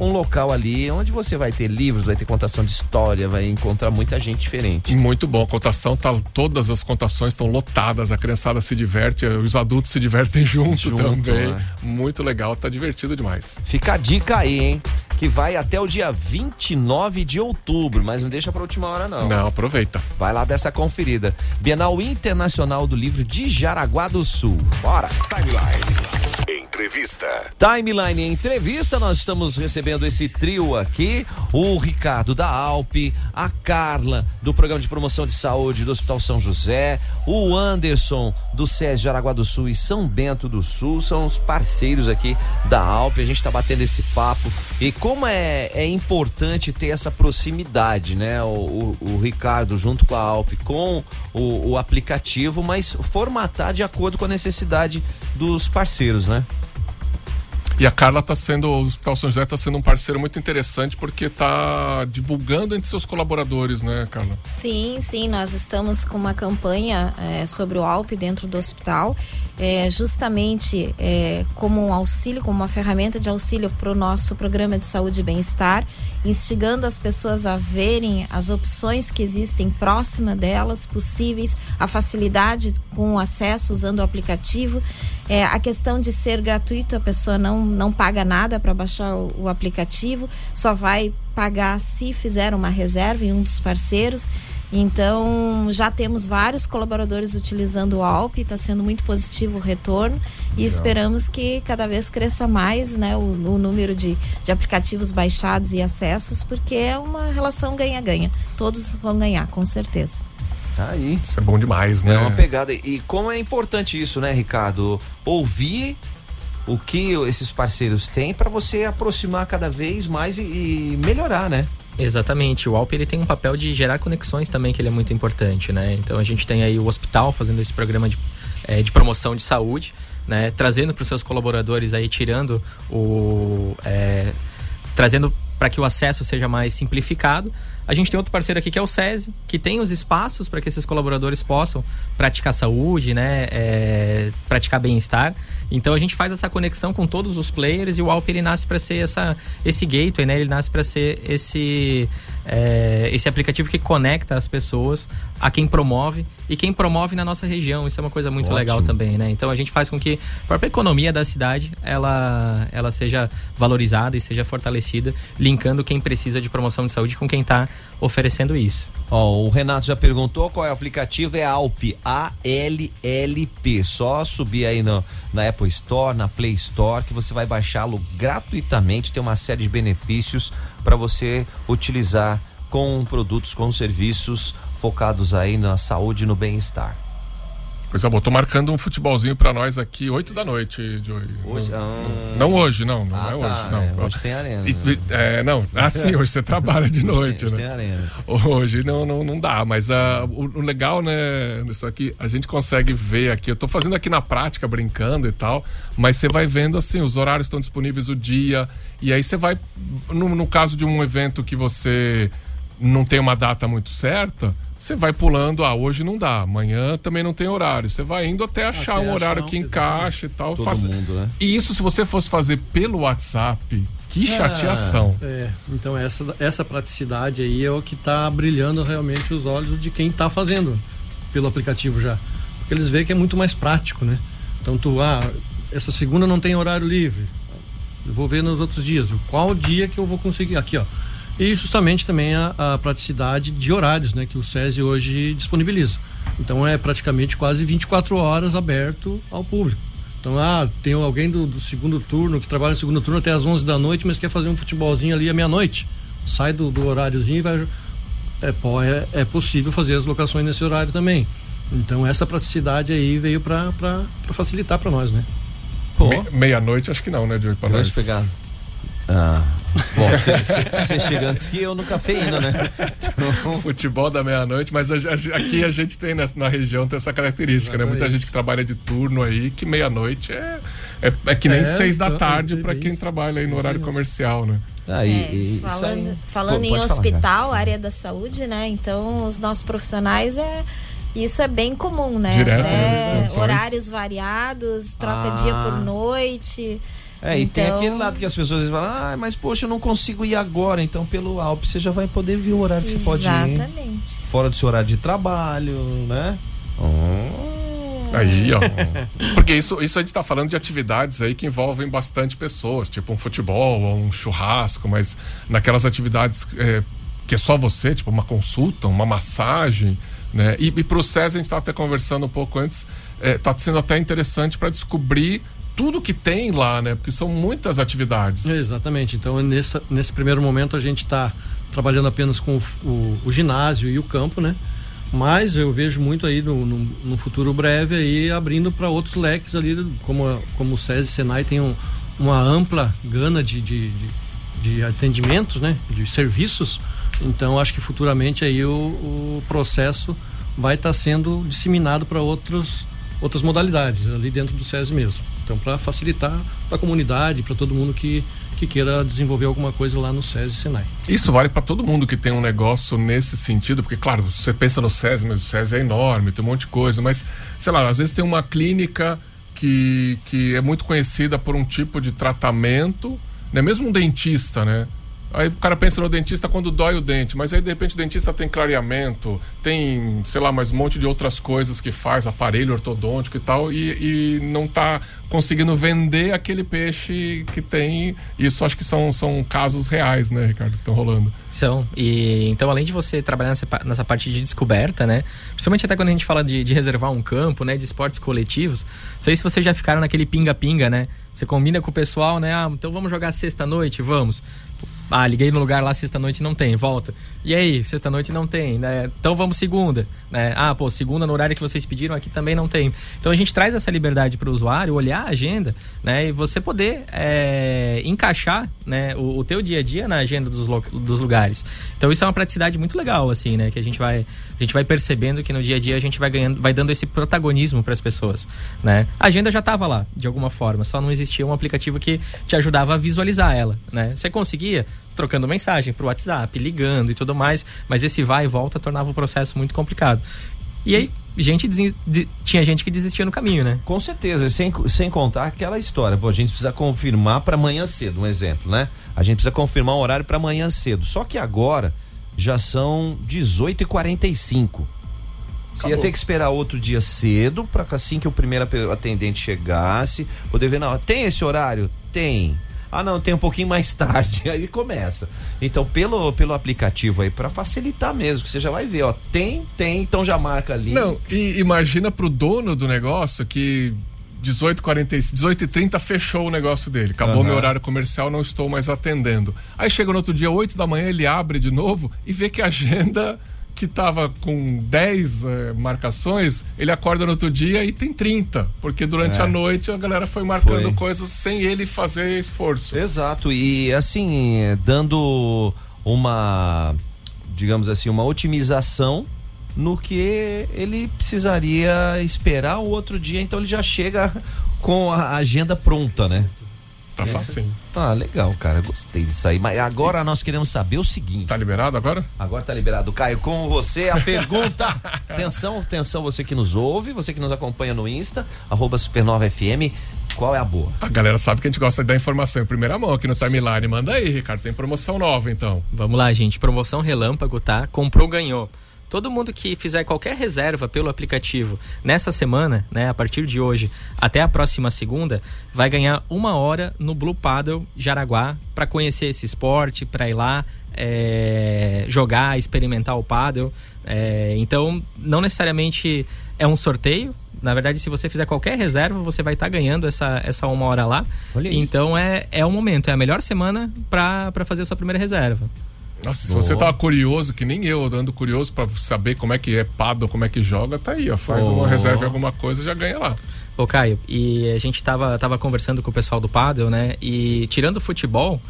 um local ali onde você vai ter livros, vai ter contação de história, vai encontrar muita gente diferente.
Muito bom, a contação tá, todas as contações estão lotadas, a criançada se diverte, os adultos se divertem junto,
Junto,
também.
né?
Muito legal, tá divertido demais.
Fica a dica aí, hein? Que vai até o dia 29 de outubro, mas não deixa pra última hora, não.
Não, aproveita.
Vai lá dessa conferida. Bienal Internacional do Livro de Jaraguá do Sul. Bora!
Timeline. Entrevista.
Timeline Entrevista, nós estamos recebendo esse trio aqui, o Ricardo da Alpe, a Carla do Programa de Promoção de Saúde do Hospital São José, o Anderson do SES de Araguá do Sul e São Bento do Sul, são os parceiros aqui da Alpe, a gente está batendo esse papo e como é, é importante ter essa proximidade, né? O, o- o Ricardo junto com a Alpe com o, o aplicativo, mas formatar de acordo com a necessidade dos parceiros, né?
E a Carla tá sendo, o Hospital São José tá sendo um parceiro muito interessante porque tá divulgando entre seus colaboradores, né, Carla?
Sim, sim, nós estamos com uma campanha eh, sobre o Alpe dentro do hospital, eh, justamente eh, como um auxílio, como uma ferramenta de auxílio para o nosso programa de saúde e bem-estar, instigando as pessoas a verem as opções que existem próxima delas, possíveis, a facilidade com o acesso usando o aplicativo, eh, a questão de ser gratuito, a pessoa não, não paga nada para baixar o, o aplicativo, só vai pagar se fizer uma reserva em um dos parceiros. Então, já temos vários colaboradores utilizando o Alp, está sendo muito positivo o retorno e esperamos que cada vez cresça mais né, o, o número de, de aplicativos baixados e acessos, porque é uma relação ganha-ganha. Todos vão ganhar, com certeza.
Tá aí.
Isso é bom demais, né?
É uma pegada. E como é importante isso, né, Ricardo? Ouvir o que esses parceiros têm para você aproximar cada vez mais e, e melhorar, né?
Exatamente, o Alp ele tem um papel de gerar conexões também que ele é muito importante, né? Então a gente tem aí o hospital fazendo esse programa de, eh, de promoção de saúde, né? Trazendo para os seus colaboradores aí, tirando o... eh, trazendo para que o acesso seja mais simplificado. A gente tem outro parceiro aqui que é o SESI, que tem os espaços para que esses colaboradores possam praticar saúde, né, é, praticar bem-estar. Então a gente faz essa conexão com todos os players e o Alp ele nasce para ser essa, esse gateway, né? Ele nasce para ser esse, é, esse aplicativo que conecta as pessoas a quem promove e quem promove na nossa região. Isso é uma coisa muito
Ótimo.
legal também, né? Então a gente faz com que a própria economia da cidade ela, ela seja valorizada e seja fortalecida, linkando quem precisa de promoção de saúde com quem está oferecendo isso.
O Renato já perguntou qual é o aplicativo, é Alp, A-L-L-P. Só subir aí no, na Apple Store, na Play Store, que você vai baixá-lo gratuitamente. Tem uma série de benefícios para você utilizar com produtos, com serviços focados aí na saúde e no bem-estar.
Coisa boa. Tô marcando um futebolzinho pra nós aqui, 8 da noite, Joey.
Hoje?
Não,
Ah.
não hoje, não. Não
Ah,
é
tá,
hoje, não.
é, hoje tem arena,
E- é, não. Ah, sim, hoje você trabalha de
Hoje
noite,
tem- hoje
né?
tem arena.
Hoje não, não, não dá, mas ah, o, o legal, né, Anderson, aqui a gente consegue ver aqui. Eu tô fazendo aqui na prática, brincando e tal, mas você vai vendo assim, os horários estão disponíveis o dia, e aí você vai, no, no caso de um evento que você não tem uma data muito certa, você vai pulando, ah, hoje não dá, amanhã também não tem horário. Você vai indo até achar
Até
um horário
achar
que encaixe e tal.
Todo
Faça-
mundo, né?
E isso, se você fosse fazer pelo WhatsApp, que
Ah.
chateação.
É, então essa, essa praticidade aí é o que está brilhando realmente os olhos de quem está fazendo pelo aplicativo já. Porque eles veem que é muito mais prático, né? Então tu, ah, essa segunda não tem horário livre. Eu vou ver nos outros dias. Qual dia que eu vou conseguir? Aqui, ó. E justamente também a, a praticidade de horários, né? Que o SESI hoje disponibiliza. Então é praticamente quase 24 horas aberto ao público. Então, ah, tem alguém do, do segundo turno que trabalha no segundo turno até às 11 da noite, mas quer fazer um futebolzinho ali à meia-noite. Sai do, do horáriozinho e vai. É, pô, é, é possível fazer as locações nesse horário também. Então, essa praticidade aí veio para facilitar para nós, né?
Me- Meia-noite, acho que não, né? Pra
Grande
nós.
pegada. Ah, bom, você chega antes que eu no cafeína, né?
Futebol da meia-noite, mas a- a- aqui a gente tem na, na região tem essa característica, né? Muita
Exatamente.
gente que trabalha de turno aí, que meia-noite é, é, é que nem
É,
seis da
então,
tarde
é
para quem trabalha aí no horário comercial, né?
Ah, e-
É,
e-
falando
aí-
falando
Pô,
em
pode falar,
hospital, área da saúde, né? Então, os nossos profissionais é. Isso é bem comum, né?
Direto,
Né?
né?
Horários variados, troca
Ah.
dia por noite.
É, e tem
Então-
aquele lado que as pessoas falam, ah, mas poxa, eu não consigo ir agora. Então, pelo Alpe, você já vai poder ver o horário que você pode ir.
Exatamente.
Fora do seu horário de trabalho, né?
Aí, ó. Porque isso, isso a gente tá falando de atividades aí que envolvem bastante pessoas, tipo um futebol ou um churrasco, mas naquelas atividades é, que é só você, tipo uma consulta, uma massagem, né? E, e pro César, a gente tava até conversando um pouco antes, é, tá sendo até interessante para descobrir tudo que tem lá, né? Porque são muitas atividades.
Exatamente. Então, nesse, nesse primeiro momento, a gente está trabalhando apenas com o, o- o ginásio e o campo, né? Mas eu vejo muito aí no, no, no futuro breve aí abrindo para outros leques ali, como, como o SESI e Senai tem um- uma ampla gana de, de, de, de atendimentos, né? De serviços. Então, acho que futuramente aí o, o processo vai estar sendo disseminado para outros outras modalidades ali dentro do SESI mesmo. Então, para facilitar para a comunidade, para todo mundo que, que queira desenvolver alguma coisa lá no SESI Senai.
Isso vale para todo mundo que tem um negócio nesse sentido, porque, claro, você pensa no SESI, mas o SESI é enorme, tem um monte de coisa, mas, sei lá, às vezes tem uma clínica que, que é muito conhecida por um tipo de tratamento, né? Mesmo um dentista, né? Aí o cara pensa no dentista quando dói o dente, mas aí de repente o dentista tem clareamento, tem, sei lá, mais um monte de outras coisas que faz, aparelho ortodôntico e tal, e, e não tá conseguindo vender aquele peixe que tem. Isso acho que são, são casos reais, né, Ricardo, que estão rolando.
São. E então, além de você trabalhar nessa, nessa parte de descoberta, né? Principalmente até quando a gente fala de, de reservar um campo, né? De esportes coletivos. Não sei se vocês já ficaram naquele pinga-pinga, né? Você combina com o pessoal, né? Ah, então vamos jogar sexta-noite? Vamos. Ah, liguei no lugar lá sexta-noite não tem, volta. E aí, sexta-noite não tem, né? Então vamos segunda, né? Ah, pô, segunda no horário que vocês pediram aqui também não tem. Então a gente traz essa liberdade para o usuário olhar a agenda, né? E você poder é, encaixar, né? O, o teu dia a dia na agenda dos, dos lugares. Então isso é uma praticidade muito legal, assim, né? Que a gente vai, a gente vai percebendo que no dia a dia a gente vai ganhando, vai dando esse protagonismo para as pessoas, né? A agenda já estava lá, de alguma forma, só não existia um aplicativo que te ajudava a visualizar ela, né? Você conseguia trocando mensagem pro WhatsApp, ligando e tudo mais, mas esse vai e volta tornava o processo muito complicado. E aí, gente de- tinha gente que desistia no caminho, né?
Com certeza, e sem, sem contar aquela história. Pô, a gente precisa confirmar para amanhã cedo, um exemplo, né? A gente precisa confirmar um horário para amanhã cedo. Só que agora já são 18h45. Você ia ter que esperar outro dia cedo para assim que o primeiro atendente chegasse, poder ver, não, tem esse horário? Tem. Ah, não, tem um pouquinho mais tarde. Aí começa. Então, pelo, pelo aplicativo aí, para facilitar mesmo, que você já vai ver, ó, tem, tem, então já marca ali.
Não, e imagina pro dono do negócio que 18h40, 18h30 fechou o negócio dele. Acabou
Aham.
meu horário comercial, não estou mais atendendo. Aí chega no outro dia, 8 da manhã, ele abre de novo e vê que a agenda que tava com 10 eh, marcações, ele acorda no outro dia e tem 30. Porque durante
É.
a noite a galera foi marcando
Foi.
coisas sem ele fazer esforço.
Exato, e assim, é, dando uma, digamos assim, uma otimização no que ele precisaria esperar o outro dia, então ele já chega com a agenda pronta, né?
Tá facinho.
Ah, legal, cara, gostei disso aí. Mas agora nós queremos saber o seguinte.
Tá liberado agora?
Agora tá liberado. Caio, com você a pergunta. atenção, atenção, você que nos ouve, você que nos acompanha no Insta, arroba Supernova FM, qual é a boa?
A galera sabe que a gente gosta de dar informação em primeira mão aqui no timeline. Manda aí, Ricardo. Tem promoção nova, então.
Vamos lá, gente. Promoção relâmpago, tá? Comprou, ganhou. Todo mundo que fizer qualquer reserva pelo aplicativo nessa semana, né, a partir de hoje até a próxima segunda, vai ganhar uma hora no Blue Paddle Jaraguá para conhecer esse esporte, para ir lá é, jogar, experimentar o paddle. É, então, não necessariamente é um sorteio. Na verdade, se você fizer qualquer reserva, você vai estar ganhando essa, essa uma hora lá.
Olha.
Então é, é o momento, é a melhor semana para fazer a sua primeira reserva.
Nossa, se você tava curioso, que nem eu, andando curioso pra saber como é que é paddle, como é que joga, tá aí, ó. Faz
Oh.
uma reserva em alguma coisa e já ganha lá.
Ô, Caio, e a gente tava, tava conversando com o pessoal do Paddle, né? E tirando o futebol,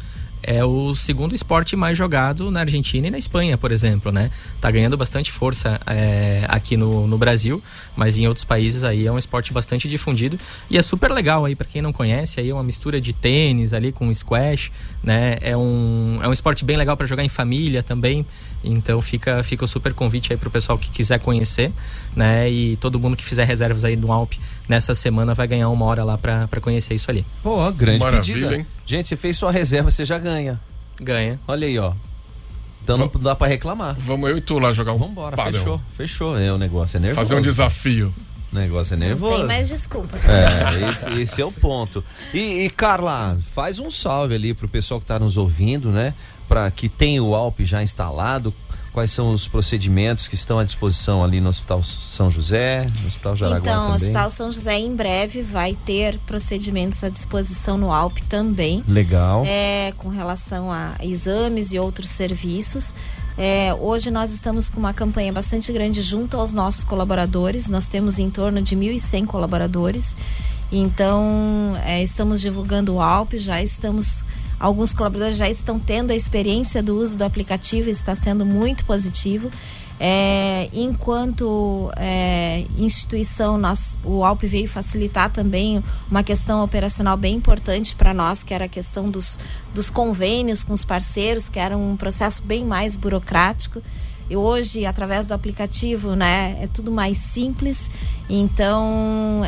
é o segundo esporte mais jogado na Argentina e na Espanha, por exemplo, né? Tá ganhando bastante força é, aqui no, no Brasil, mas em outros países aí é um esporte bastante difundido e é super legal aí para quem não conhece, aí é uma mistura de tênis ali com squash, né? É um, é um esporte bem legal para jogar em família também, então fica, fica o super convite aí pro pessoal que quiser conhecer, né? E todo mundo que fizer reservas aí no Alp nessa semana vai ganhar uma hora lá pra pra conhecer isso ali.
Pô, grande
Maravilha,
pedida.
hein?
Gente, você fez sua reserva, você já ganha.
Ganha.
Olha aí, ó. Então não dá pra reclamar.
Vamos eu e tu lá jogar um
Vambora,
pádel.
fechou. Fechou. É, o negócio é nervoso.
Fazer um desafio.
O negócio é nervoso.
Tem mais desculpa.
É, esse, esse é o ponto. E, e, Carla, faz um salve ali pro pessoal que tá nos ouvindo, né? Para que tem o Alp já instalado. Quais são os procedimentos que estão à disposição ali no Hospital São José, no Hospital Jaraguá
Então, o
também?
Hospital São José em breve vai ter procedimentos à disposição no Alp também.
Legal.
É, com relação a exames e outros serviços. É, hoje nós estamos com uma campanha bastante grande junto aos nossos colaboradores. Nós temos em torno de 1.100 colaboradores. Então, é, estamos divulgando o Alp, já estamos. Alguns colaboradores já estão tendo a experiência do uso do aplicativo, está sendo muito positivo. É, enquanto é, instituição, nós, o Alp veio facilitar também uma questão operacional bem importante para nós, que era a questão dos, dos convênios com os parceiros, que era um processo bem mais burocrático. E hoje, através do aplicativo, né, é tudo mais simples. Então,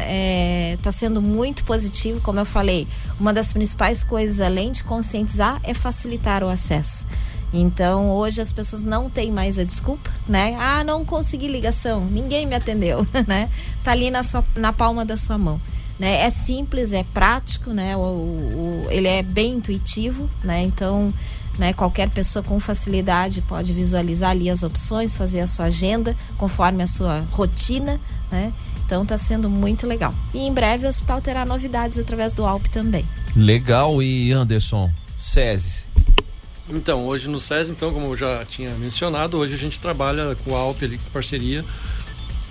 está sendo muito positivo, como eu falei. Uma das principais coisas, além de conscientizar, é facilitar o acesso. Então, hoje as pessoas não têm mais a desculpa, né? Ah, não consegui ligação, ninguém me atendeu, né? Tá ali na, sua, na palma da sua mão. Né? É simples, é prático, né? O, o, ele é bem intuitivo, né? Então, né, qualquer pessoa com facilidade pode visualizar ali as opções, fazer a sua agenda conforme a sua rotina, né? Então está sendo muito legal. E em breve o hospital terá novidades através do Alp também.
Legal. E Anderson, SESI.
Então, hoje no SES, então, como eu já tinha mencionado, hoje a gente trabalha com a Alp ali, com parceria,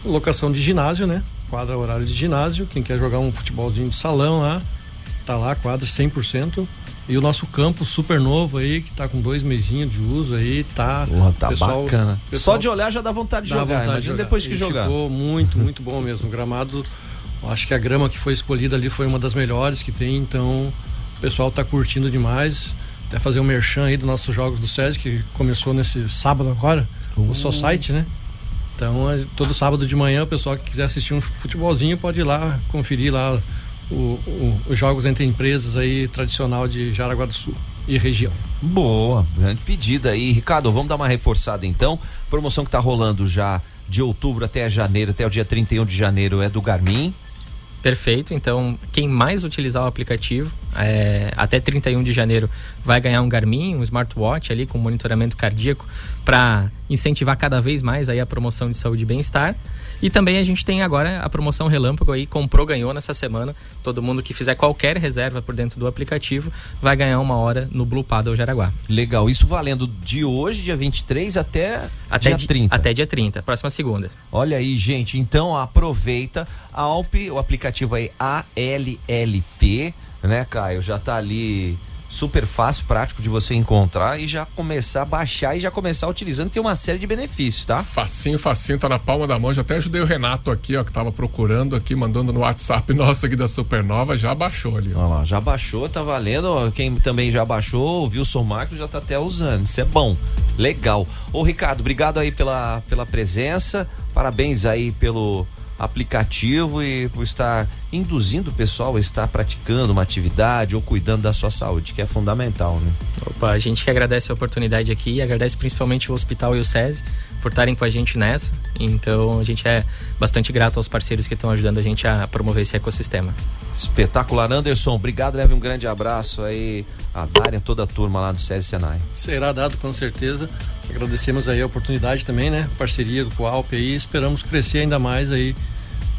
locação de ginásio, né? Quadra horário de ginásio, quem quer jogar um futebolzinho de salão lá, tá lá, quadra 100%. E o nosso campo super novo aí, que tá com dois mesinhos de uso aí, tá.
Porra, tá
pessoal-
bacana.
pessoal
Só de olhar já dá vontade de
dá
jogar.
vontade de
Imagina
jogar.
depois que
E
jogar.
Ficou muito, muito bom mesmo. O gramado, acho que a grama que foi escolhida ali foi uma das melhores que tem, então o pessoal tá curtindo demais. Até fazer um merchan aí dos nossos jogos do SESI, que começou nesse sábado agora,
Uh.
o Society, né? Então, é, todo sábado de manhã, o pessoal que quiser assistir um futebolzinho pode ir lá conferir lá o- o- os jogos entre empresas aí tradicional de Jaraguá do Sul e região.
Boa, grande pedida aí. Ricardo, vamos dar uma reforçada então. Promoção que tá rolando já de outubro até janeiro, até o dia 31 de janeiro é do Garmin.
Perfeito. Então, quem mais utilizar o aplicativo, é, até 31 de janeiro, vai ganhar um Garmin, um smartwatch ali com monitoramento cardíaco para incentivar cada vez mais aí a promoção de saúde e bem-estar. E também a gente tem agora a promoção Relâmpago aí, comprou, ganhou nessa semana. Todo mundo que fizer qualquer reserva por dentro do aplicativo vai ganhar uma hora no Blue Paddle Jaraguá.
Legal, isso valendo de hoje, dia 23, até,
Até
dia
di-
30.
Até dia 30, próxima segunda.
Olha aí, gente. Então aproveita. A Alp, o aplicativo aí ALLT, né, Caio? Já tá ali super fácil, prático de você encontrar e já começar a baixar e já começar utilizando. Tem uma série de benefícios, tá?
Facinho, facinho, tá na palma da mão. Já até ajudei o Renato aqui, ó, que tava procurando aqui, mandando no WhatsApp nosso aqui da Supernova, já baixou ali. ó.
Olha lá, já baixou, tá valendo. Quem também já baixou, o Wilson Marcos já tá até usando. Isso é bom. Legal. Ô, Ricardo, obrigado aí pela, pela presença. Parabéns aí pelo aplicativo e por estar induzindo o pessoal a estar praticando uma atividade ou cuidando da sua saúde, que é fundamental, né?
Opa, a gente que agradece a oportunidade aqui e agradece principalmente o hospital e o SESI por estarem com a gente nessa. Então a gente é bastante grato aos parceiros que estão ajudando a gente a promover esse ecossistema.
Espetacular. Anderson, obrigado. Leve um grande abraço aí a Dária, toda a turma lá do SESI Senai.
Será dado com certeza. Agradecemos aí a oportunidade também, né? Parceria com o Alp aí. Esperamos crescer ainda mais aí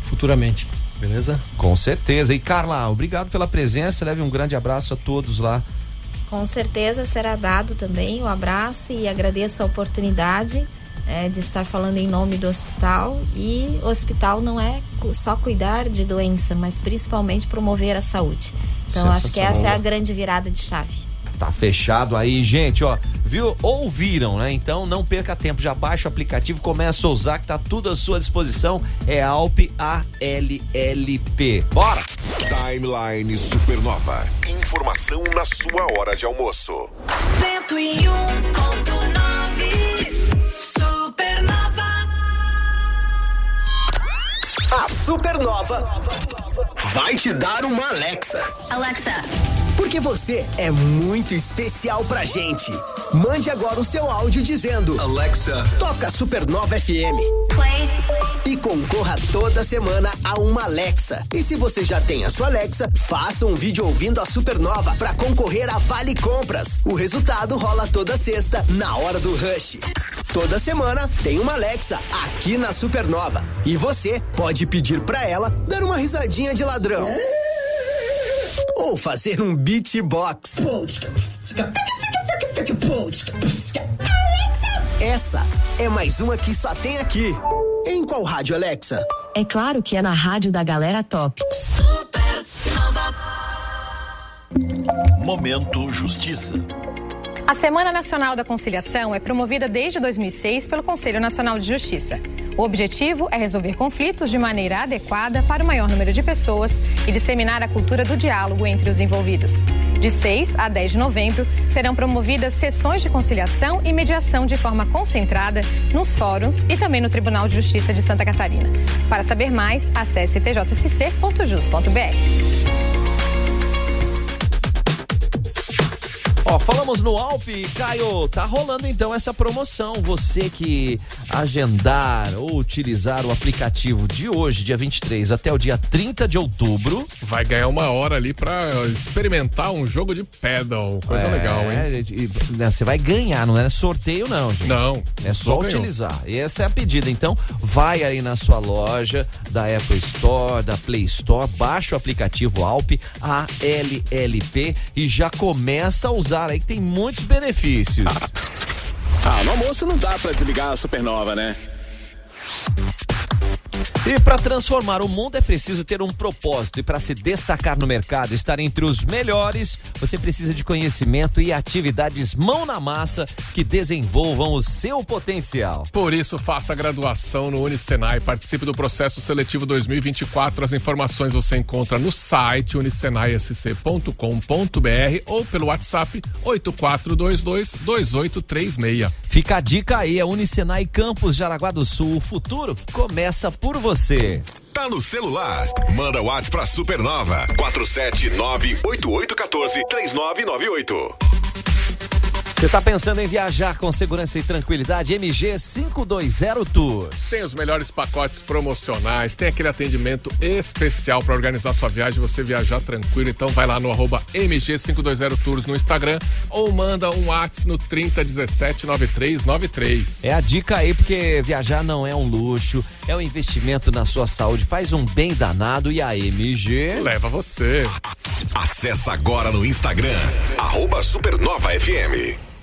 futuramente. Beleza?
Com certeza. E Carla, obrigado pela presença. Leve um grande abraço a todos lá.
Com certeza será dado também o abraço e agradeço a oportunidade é, de estar falando em nome do hospital. E o hospital não é só cuidar de doença, mas principalmente promover a saúde. Então acho que essa é a grande virada de chave.
Tá fechado aí, gente, ó. Viu? Ouviram, né? Então não perca tempo, já baixa o aplicativo, começa a usar que tá tudo à sua disposição. É Alp A-L-L-P. Bora!
Timeline Supernova. Informação na sua hora de almoço.
101.9 Supernova.
A Supernova vai te dar uma Alexa.
Alexa,
Porque você é muito especial pra gente. Mande agora o seu áudio dizendo: Alexa, toca Supernova FM.
play.
E concorra toda semana a uma Alexa. E se você já tem a sua Alexa, faça um vídeo ouvindo a Supernova pra concorrer a Vale Compras. O resultado rola toda sexta, na hora do Rush. Toda semana tem uma Alexa aqui na Supernova. E você pode pedir pra ela dar uma risadinha de ladrão. Ou fazer um beatbox. Essa é mais uma que só tem aqui. Em qual rádio, Alexa?
É claro que é na rádio da galera top.
Momento Justiça.
A Semana Nacional da Conciliação é promovida desde 2006 pelo Conselho Nacional de Justiça. O objetivo é resolver conflitos de maneira adequada para o maior número de pessoas e disseminar a cultura do diálogo entre os envolvidos. De 6 a 10 de novembro, serão promovidas sessões de conciliação e mediação de forma concentrada nos fóruns e também no Tribunal de Justiça de Santa Catarina. Para saber mais, acesse tjsc.jus.br.
Ó, falamos no Alp, Caio, tá rolando então essa promoção. Você que agendar ou utilizar o aplicativo de hoje, dia 23, até o dia 30 de outubro.
Vai ganhar uma hora ali pra experimentar um jogo de pedal. Coisa
É,
legal, hein?
né, Você vai ganhar, não é sorteio, não, gente.
Não.
É só utilizar. E essa é a pedida. Então, vai aí na sua loja da Apple Store, da Play Store, baixa o aplicativo Alp, A-L-L-P, e já começa a usar aí, que tem muitos benefícios.
Ah, no almoço não dá pra desligar a supernova, né?
E para transformar o mundo é preciso ter um propósito. E para se destacar no mercado, estar entre os melhores, você precisa de conhecimento e atividades mão na massa que desenvolvam o seu potencial.
Por isso, faça a graduação no Unicenai. Participe do processo seletivo 2024. As informações você encontra no site unicenaisc.com.br ou pelo WhatsApp 84222836.
Fica a dica aí, é Unicenai Campus Jaraguá do Sul. O futuro começa por você.
Tá no celular? Manda o WhatsApp pra Supernova 47988143998.
Você tá pensando em viajar com segurança e tranquilidade? MG 520 Tours.
Tem os melhores pacotes promocionais, tem aquele atendimento especial para organizar sua viagem, você viajar tranquilo. Então vai lá no arroba MG520 Tours no Instagram ou manda um WhatsApp no 30179393.
É a dica aí, porque viajar não é um luxo, é um investimento na sua saúde, faz um bem danado e a MG
leva você.
Acesse agora no Instagram, arroba Supernova FM.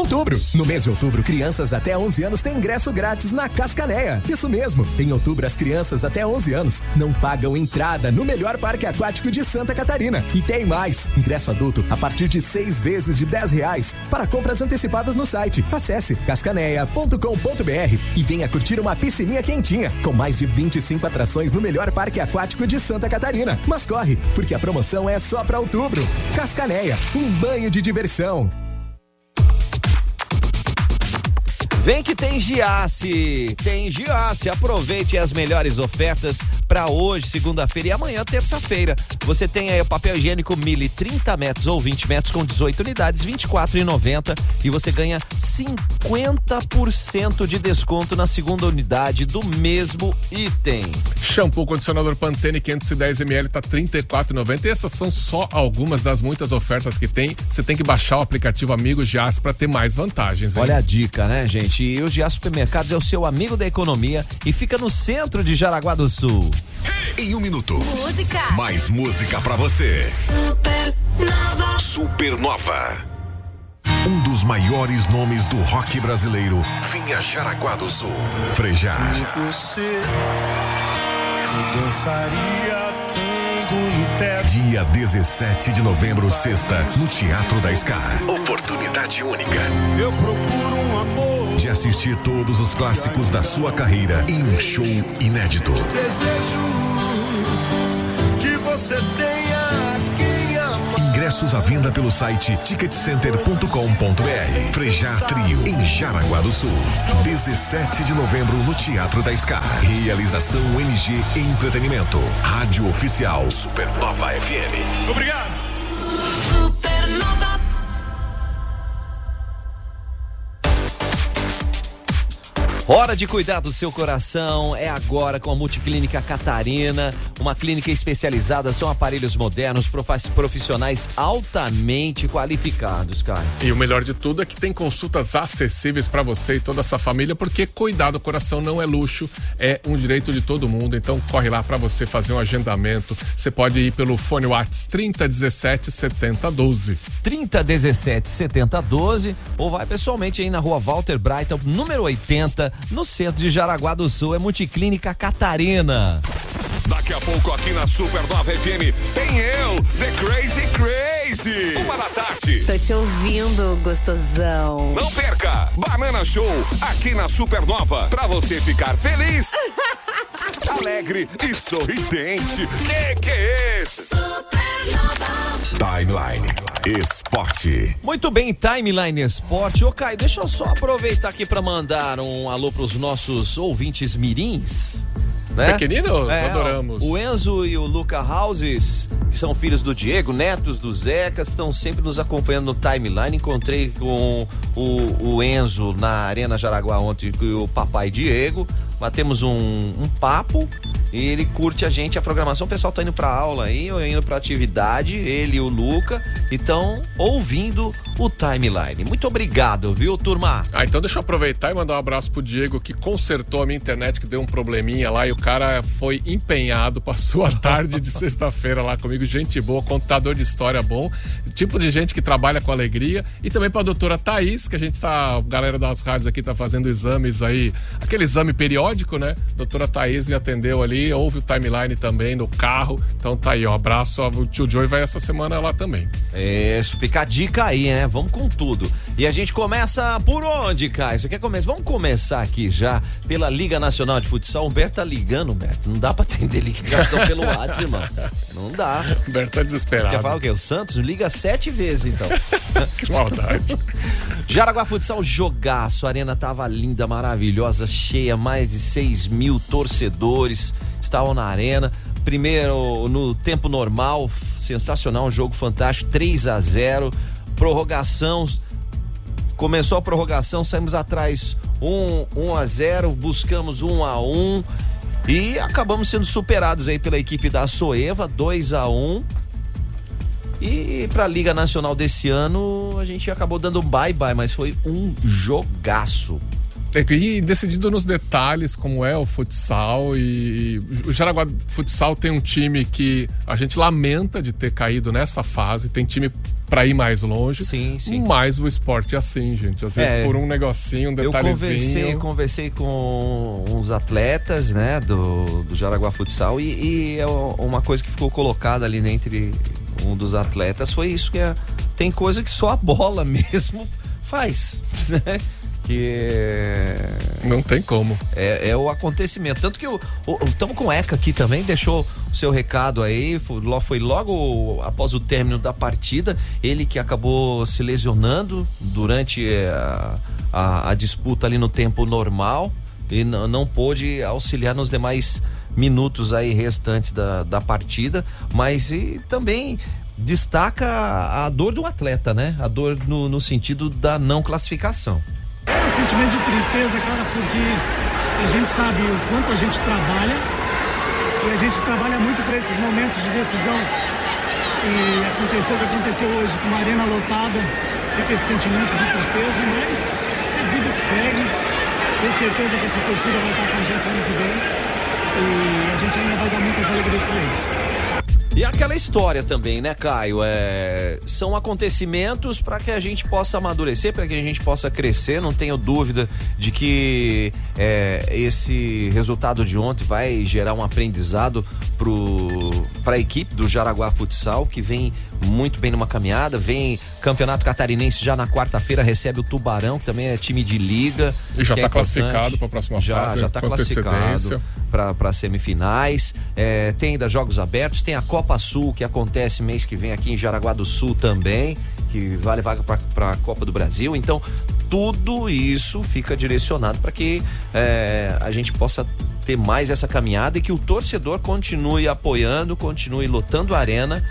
Outubro. No mês de outubro, crianças até 11 anos têm ingresso grátis na Cascaneia. Isso mesmo. Em outubro, as crianças até 11 anos não pagam entrada no melhor parque aquático de Santa Catarina. E tem mais. Ingresso adulto a partir de seis vezes de 10 reais. Para compras antecipadas no site, acesse cascaneia.com.br e venha curtir uma piscininha quentinha com mais de 25 atrações no melhor parque aquático de Santa Catarina. Mas corre, porque a promoção é só para outubro. Cascaneia, um banho de diversão.
Vem que tem Giasse, tem Giasse. Aproveite as melhores ofertas para hoje, segunda-feira e amanhã, terça-feira. Você tem aí o papel higiênico Mili 30 metros ou 20 metros com 18 unidades, R$ 24,90 e você ganha 50% de desconto na segunda unidade do mesmo item.
Shampoo condicionador Pantene 510ml tá R$ 34,90 e essas são só algumas das muitas ofertas que tem. Você tem que baixar o aplicativo Amigos Giasse para ter mais vantagens. hein?
Olha a dica, né, gente? E o Giasse Supermercados é o seu amigo da economia e fica no centro de Jaraguá do Sul.
Em um minuto,
Música.
mais música pra você. Supernova. Um dos maiores nomes do rock brasileiro vinha Jaraguá do Sul. Frejá.
Você dançaria.
Dia 17 de novembro, sexta, no Teatro da Scar. Oportunidade única
Eu procuro.
De assistir todos os clássicos da sua carreira em um show inédito.
Desejo que você tenha quem amar.
Ingressos à venda pelo site ticketcenter.com.br. Frejar Trio em Jaraguá do Sul. 17 de novembro no Teatro da Scar. Realização MG Entretenimento. Rádio Oficial Supernova FM.
Obrigado.
Hora de cuidar do seu coração é agora com a Multiclínica Catarina, uma clínica especializada, são aparelhos modernos, profissionais altamente qualificados, cara.
E o melhor de tudo é que tem consultas acessíveis para você e toda essa família, porque cuidar do coração não é luxo, é um direito de todo mundo. Então corre lá para você fazer um agendamento. Você pode ir pelo fone Whats 3017 7012.
3017 7012 ou vai pessoalmente aí na rua Walter Brighton, número 80, no centro de Jaraguá do Sul. É Multiclínica Catarina.
Daqui a pouco aqui na Supernova FM tem eu, The Crazy Crazy. Uma da tarde.
Tô te ouvindo, gostosão.
Não perca! Banana Show aqui na Supernova pra você ficar feliz, alegre e sorridente. Que que é esse? Timeline Esporte.
Muito bem, Timeline Esporte. Ô, Caio, deixa eu só aproveitar aqui para mandar um alô pros nossos ouvintes mirins. Né?
Pequeninos, adoramos.
O Enzo e o Luca Houses, que são filhos do Diego, netos do Zeca, estão sempre nos acompanhando no timeline. Encontrei com o, o Enzo na Arena Jaraguá ontem com o papai Diego. Batemos um, um papo e ele curte a gente, a programação. O pessoal tá indo pra aula aí, eu indo pra atividade, ele e o Luca, então ouvindo o timeline. Muito obrigado, viu, turma?
Ah, então deixa eu aproveitar e mandar um abraço pro Diego que consertou a minha internet, que deu um probleminha lá e o cara foi empenhado, passou a tarde de sexta-feira lá comigo, gente boa, contador de história bom, tipo de gente que trabalha com alegria e também pra doutora Thaís, que a gente tá, a galera das rádios aqui tá fazendo exames aí, aquele exame periódico, né? Doutora Thaís me atendeu ali, houve o timeline também no carro, então tá aí, ó, abraço, o tio Joey vai essa semana lá também.
Isso, fica a dica aí, né? Vamos com tudo. E a gente começa por onde, Caio? Você quer começar? Vamos começar aqui já pela Liga Nacional de Futsal. O Humberto tá ligando, Humberto. Não dá pra atender ligação pelo WhatsApp, irmão. Não dá.
Humberto tá desesperado.
Quer falar o quê? O Santos liga sete vezes, então.
que maldade.
Jaraguá Futsal jogaço. A arena tava linda, maravilhosa, cheia, mais de 6 mil torcedores estavam na arena. Primeiro, no tempo normal, sensacional, um jogo fantástico, 3 a 0 Prorrogação. Começou a prorrogação, saímos atrás 1, 1 a 0 buscamos 1 a 1 e acabamos sendo superados aí pela equipe da Soeva, 2 a 1 e para a Liga Nacional desse ano, a gente acabou dando um bye-bye, mas foi um jogaço.
É, E decidido nos detalhes, como é o futsal. E o Jaraguá Futsal tem um time que a gente lamenta de ter caído nessa fase. Tem time pra ir mais longe.
Sim, sim.
Mas o esporte é assim, gente. Às vezes
É.
por um negocinho, um
Eu
detalhezinho.
conversei, conversei com uns atletas, né, do, do Jaraguá Futsal e, e é uma coisa que ficou colocada ali entre um dos atletas foi isso que é, tem coisa que só a bola mesmo faz, né? Que
não tem como.
É, é o acontecimento. Tanto que o estamos com o Eca aqui também, deixou o seu recado aí. Foi, foi logo após o término da partida, ele que acabou se lesionando durante eh, a, a- a disputa ali no tempo normal e n- não pôde auxiliar nos demais minutos aí restantes da, da partida, mas e também destaca a dor do atleta, né? A dor no, no sentido da não classificação.
Sentimento de tristeza, cara, porque a gente sabe o quanto a gente trabalha e a gente trabalha muito para esses momentos de decisão. E aconteceu o que aconteceu hoje, com uma arena lotada, fica esse sentimento de tristeza, mas é vida que segue. Tenho certeza que essa torcida vai estar com a gente ano que vem e a gente ainda vai dar muitas alegrias para eles.
E aquela história também, né, Caio? É, são acontecimentos para que a gente possa amadurecer, para que a gente possa crescer. Não tenho dúvida de que é, esse resultado de ontem vai gerar um aprendizado para a equipe do Jaraguá Futsal, que vem muito bem numa caminhada. Vem Campeonato Catarinense já na quarta-feira, recebe o Tubarão, que também é time de liga.
E já
que
tá
é importante.
classificado pra próxima
já,
fase,
Já tá
com
classificado. para semifinais. É, tem ainda jogos abertos, tem a Copa Sul que acontece mês que vem aqui em Jaraguá do Sul também, que vale vaga para a Copa do Brasil. Então, tudo isso fica direcionado para que é, a gente possa ter mais essa caminhada e que o torcedor continue apoiando, continue lotando a arena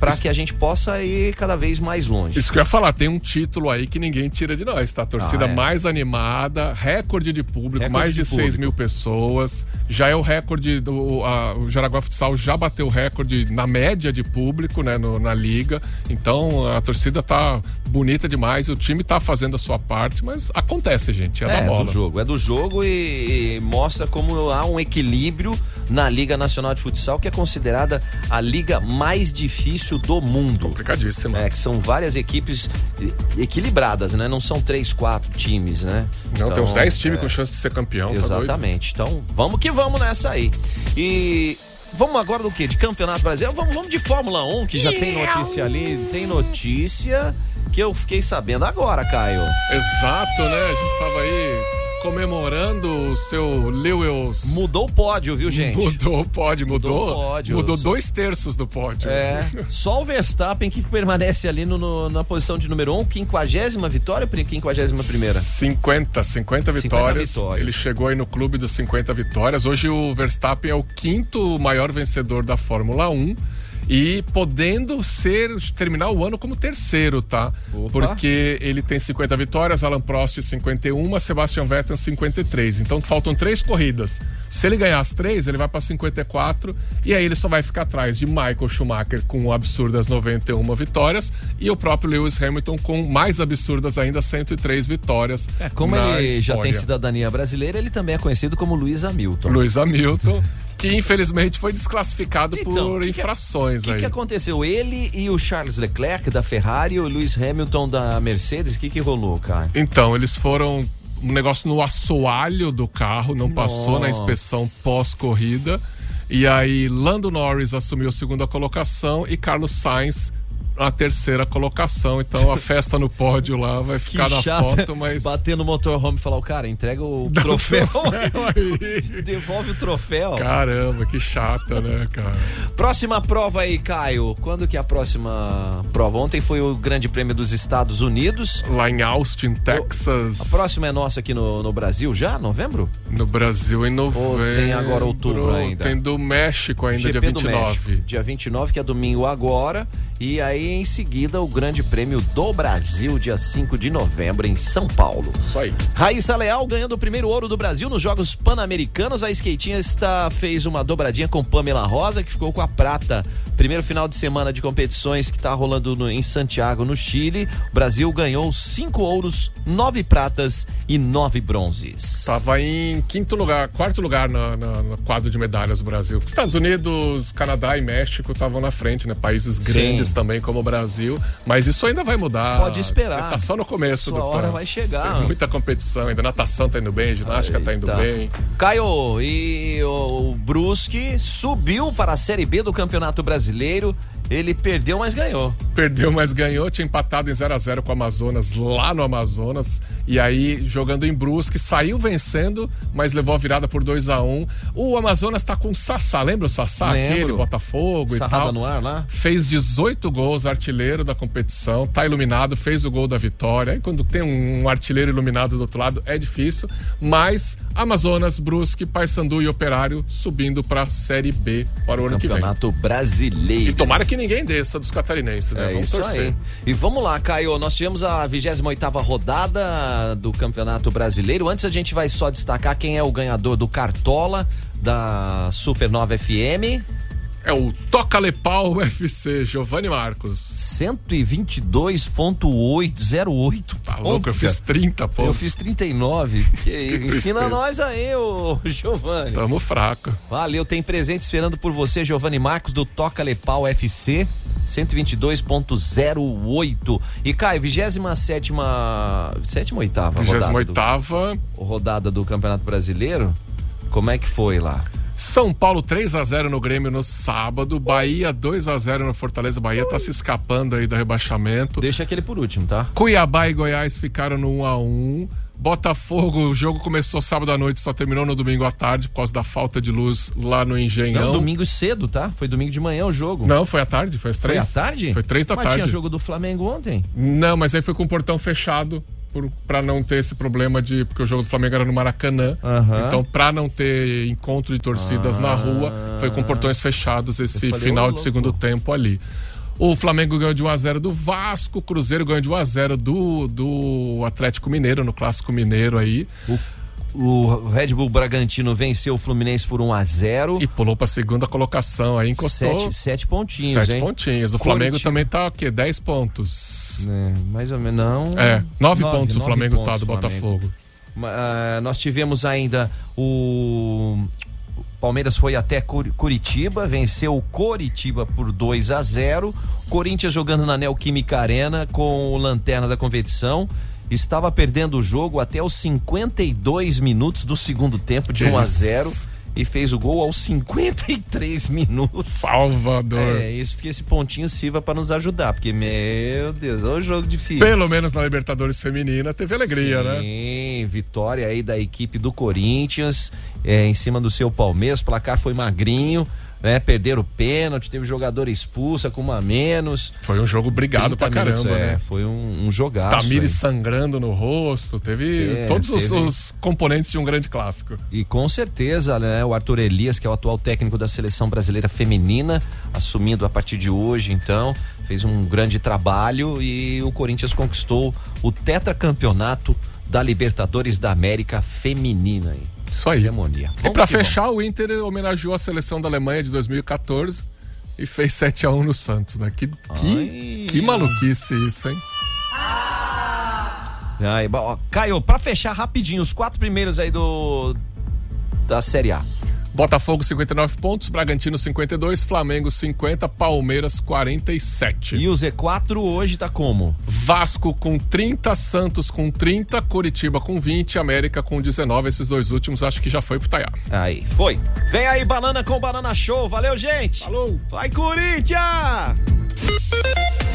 para que a gente possa ir cada vez mais longe.
Isso que eu ia falar, tem um título aí que ninguém tira de nós, tá? A torcida
Ah, é.
mais animada, recorde de público,
Recorde
mais
de
de, 6
público.
mil pessoas. Já é o recorde do. a- o Jaraguá Futsal já bateu o recorde na média de público, né? no- na liga. Então a torcida tá bonita demais, o time tá fazendo a sua parte, mas acontece, gente. É, da
É
bola.
do jogo, é do jogo e, e mostra como há um equilíbrio na Liga Nacional de Futsal, que é considerada a liga mais difícil do mundo.
Complicadíssima.
É, que são várias equipes equilibradas, né? Não são três, quatro times, né?
Não, tem uns 10
é,
times com chance de ser campeão. tá?
Exatamente. então, vamos que vamos nessa aí. E vamos agora do quê? De Campeonato Brasileiro? Vamos, vamos de Fórmula 1, que já tem notícia ali. Tem notícia que eu fiquei sabendo agora, Caio.
Exato, né? A gente tava aí comemorando o seu Lewis.
Mudou o pódio, viu, gente?
Mudou o pódio, mudou.
Mudou pódio.
Mudou dois terços do pódio.
É, só o Verstappen que permanece ali no- no- na posição de número 1, um, 50 vitória ou 51 primeira?
50, 50 vitórias.
vitórias.
Ele chegou aí no clube dos 50 vitórias. Hoje o Verstappen é o quinto maior vencedor da Fórmula 1 e podendo ser terminar o ano como terceiro, tá? Porque ele tem 50 vitórias, Alan Prost 51, Sebastian Vettel 53. Então faltam três corridas. Se ele ganhar as três, ele vai para 54 e aí ele só vai ficar atrás de Michael Schumacher com absurdas 91 vitórias e o próprio Lewis Hamilton com mais absurdas ainda 103 vitórias.
É, como ele já tem
história.
cidadania brasileira, ele também é conhecido como Luiz Hamilton.
Luiz Hamilton, que infelizmente foi desclassificado
Então,
por
que
infrações
O que, que aconteceu? Ele e o Charles Leclerc da Ferrari e o Lewis Hamilton da Mercedes, o que, que rolou, cara?
Então, eles foram um negócio no assoalho do carro, não passou na
Nossa.
inspeção pós-corrida. E aí, Lando Norris assumiu a segunda colocação e Carlos Sainz a terceira colocação. Então, a festa no pódio lá vai ficar na
chato.
foto, mas.
Bater no motorhome e falar, o cara, entrega o
Dá
troféu.
troféu aí.
Devolve o troféu.
Caramba, que chata, né, cara?
Próxima prova aí, Caio. Quando que é a próxima prova? Ontem foi o Grande Prêmio dos Estados Unidos.
Lá em Austin, Texas.
A próxima é nossa aqui no, no Brasil já? Novembro?
No Brasil em novembro.
tem agora outubro ainda?
Tem do México ainda, dia
GP do
29.
México, dia 29, que é domingo agora. E aí, em seguida, o Grande Prêmio do Brasil, dia 5 de novembro, em São Paulo.
Isso aí.
Raíssa Leal ganhando o primeiro ouro do Brasil nos Jogos Pan-Americanos. A skatinha está, fez uma dobradinha com Pamela Rosa, que ficou com a prata. Primeiro final de semana de competições que está rolando no- em Santiago, no Chile. O Brasil ganhou cinco ouros, nove pratas e nove bronzes.
Tava em quinto lugar, quarto lugar na, na- no quadro de medalhas do Brasil. Estados Unidos, Canadá e México estavam na frente, né? Países
Sim.
grandes também, como Brasil. Mas isso ainda vai mudar.
Pode esperar.
Tá só no começo
Sua
do
hora
PAN.
vai chegar.
Tem muita competição ainda. Natação tá indo bem, ginástica tá indo
Eita.
bem.
Caio, e o Brusque subiu para a Série B do Campeonato Brasileiro. Ele perdeu, mas ganhou.
Perdeu, mas ganhou. Tinha empatado em 0 a 0 com o Amazonas, lá no Amazonas. E aí, jogando em Brusque, saiu vencendo, mas levou a virada por 2 a 1 O Amazonas tá com o Sassá. Lembra o Sassá?
Lembro.
Aquele, Botafogo
Sarrada
e tal.
no ar lá?
Fez 18 gols, artilheiro da competição. Tá iluminado, fez o gol da vitória. Aí quando tem um artilheiro iluminado do outro lado, é difícil. Mas Amazonas, Brusque, Paysandu e Operário subindo pra Série B para o ano que vem.
Campeonato Brasileiro.
E tomara que ninguém desça dos catarinenses, né?
É
Vamos
isso
torcer.
aí. E vamos lá, Caio. Nós tivemos a 28ª rodada do Campeonato Brasileiro. Antes a gente vai só destacar quem é o ganhador do Cartola da Supernova FM.
É o Toca Lepau UFC, Giovanni Marcos.
122.808.
Tá louco, eu fiz 30 pontos.
Eu fiz 39. Que isso? Ensina nós aí, ô Giovanni.
Tamo fraco.
Valeu, tem presente esperando por você, Giovanni Marcos, do Toca Lepau FC. 122.08. E Caio, 27 sétima oitava rodada.
28
Do, rodada do Campeonato Brasileiro. Como é que foi lá?
São Paulo 3 a 0 no Grêmio no sábado, Bahia 2 a 0 no Fortaleza. Bahia tá se escapando aí do rebaixamento.
Deixa aquele por último, tá?
Cuiabá e Goiás ficaram no 1 a 1. Botafogo, o jogo começou sábado à noite, só terminou no domingo à tarde por causa da falta de luz lá no Engenhão.
Não, domingo cedo, tá? Foi domingo de manhã o jogo.
Não, foi à tarde, foi às
Foi
três.
à tarde?
Foi três da
Mas
tarde.
tinha jogo do Flamengo ontem.
Não, mas aí foi com o portão fechado por, pra não ter esse problema de. Porque o jogo do Flamengo era no Maracanã.
Aham.
Então, pra não ter encontro de torcidas na rua, foi com portões fechados esse
falei,
final de segundo tempo ali. O Flamengo ganhou de 1x0 do Vasco, o Cruzeiro ganhou de 1x0 do, do Atlético Mineiro, no Clássico Mineiro aí.
O Red Bull Bragantino venceu o Fluminense por 1 a 0
E pulou pra segunda colocação aí, encostou.
Sete, sete pontinhos,
Sete
hein?
pontinhos. O Flamengo também tá o quê? 10 pontos.
É, mais ou menos, não.
É, nove
Nove,
pontos o
nove
Flamengo
pontos
tá do
o.
Botafogo.
Ah, nós tivemos ainda o o Palmeiras foi até Cur- Curitiba, venceu o Coritiba por 2 a 0. Corinthians jogando na Neoquímica Arena com o lanterna da competição. Estava perdendo o jogo até os 52 minutos do segundo tempo de
Que
1 a
isso.
0 e fez o gol aos 53 minutos.
Salvador.
É, isso que esse pontinho sirva para nos ajudar, porque meu Deus, é um jogo difícil.
Pelo menos na Libertadores Feminina teve alegria, né?
Sim, vitória aí da equipe do Corinthians é, em cima do seu Palmeiras. O placar foi magrinho, né? Perderam o pênalti, teve jogador expulsa com uma a menos.
Foi um jogo brigado
30
pra
minutos,
caramba,
é,
né?
Foi um, um jogaço.
Tamires sangrando no rosto, teve
É,
todos os,
teve.
os componentes de um grande clássico.
E com certeza, né, o Arthur Elias, que é o atual técnico da seleção brasileira feminina, assumindo a partir de hoje, então, fez um grande trabalho e o Corinthians conquistou o tetracampeonato da Libertadores da América Feminina. aí.
Isso aí.
Hegemonia.
E
vamos.
fechar, o Inter homenageou a seleção da Alemanha de 2014 e fez 7x1 no Santos, né? Que, que, que maluquice isso, hein?
Aí, bom, ó, Caio, pra fechar rapidinho, os quatro primeiros aí do da Série A.
Botafogo 59 pontos, Bragantino 52, Flamengo 50, Palmeiras 47.
E o Z4 hoje tá como?
Vasco com 30, Santos com 30, Curitiba com 20, América com 19. Esses dois últimos acho que já foi pro Taiá.
Aí, foi. Vem aí, Banana com Banana Show. Valeu, gente.
Falou.
Vai, Corinthians!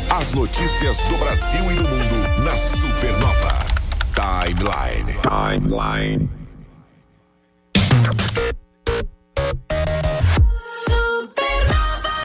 As notícias do Brasil e do mundo na Supernova. Timeline. Timeline.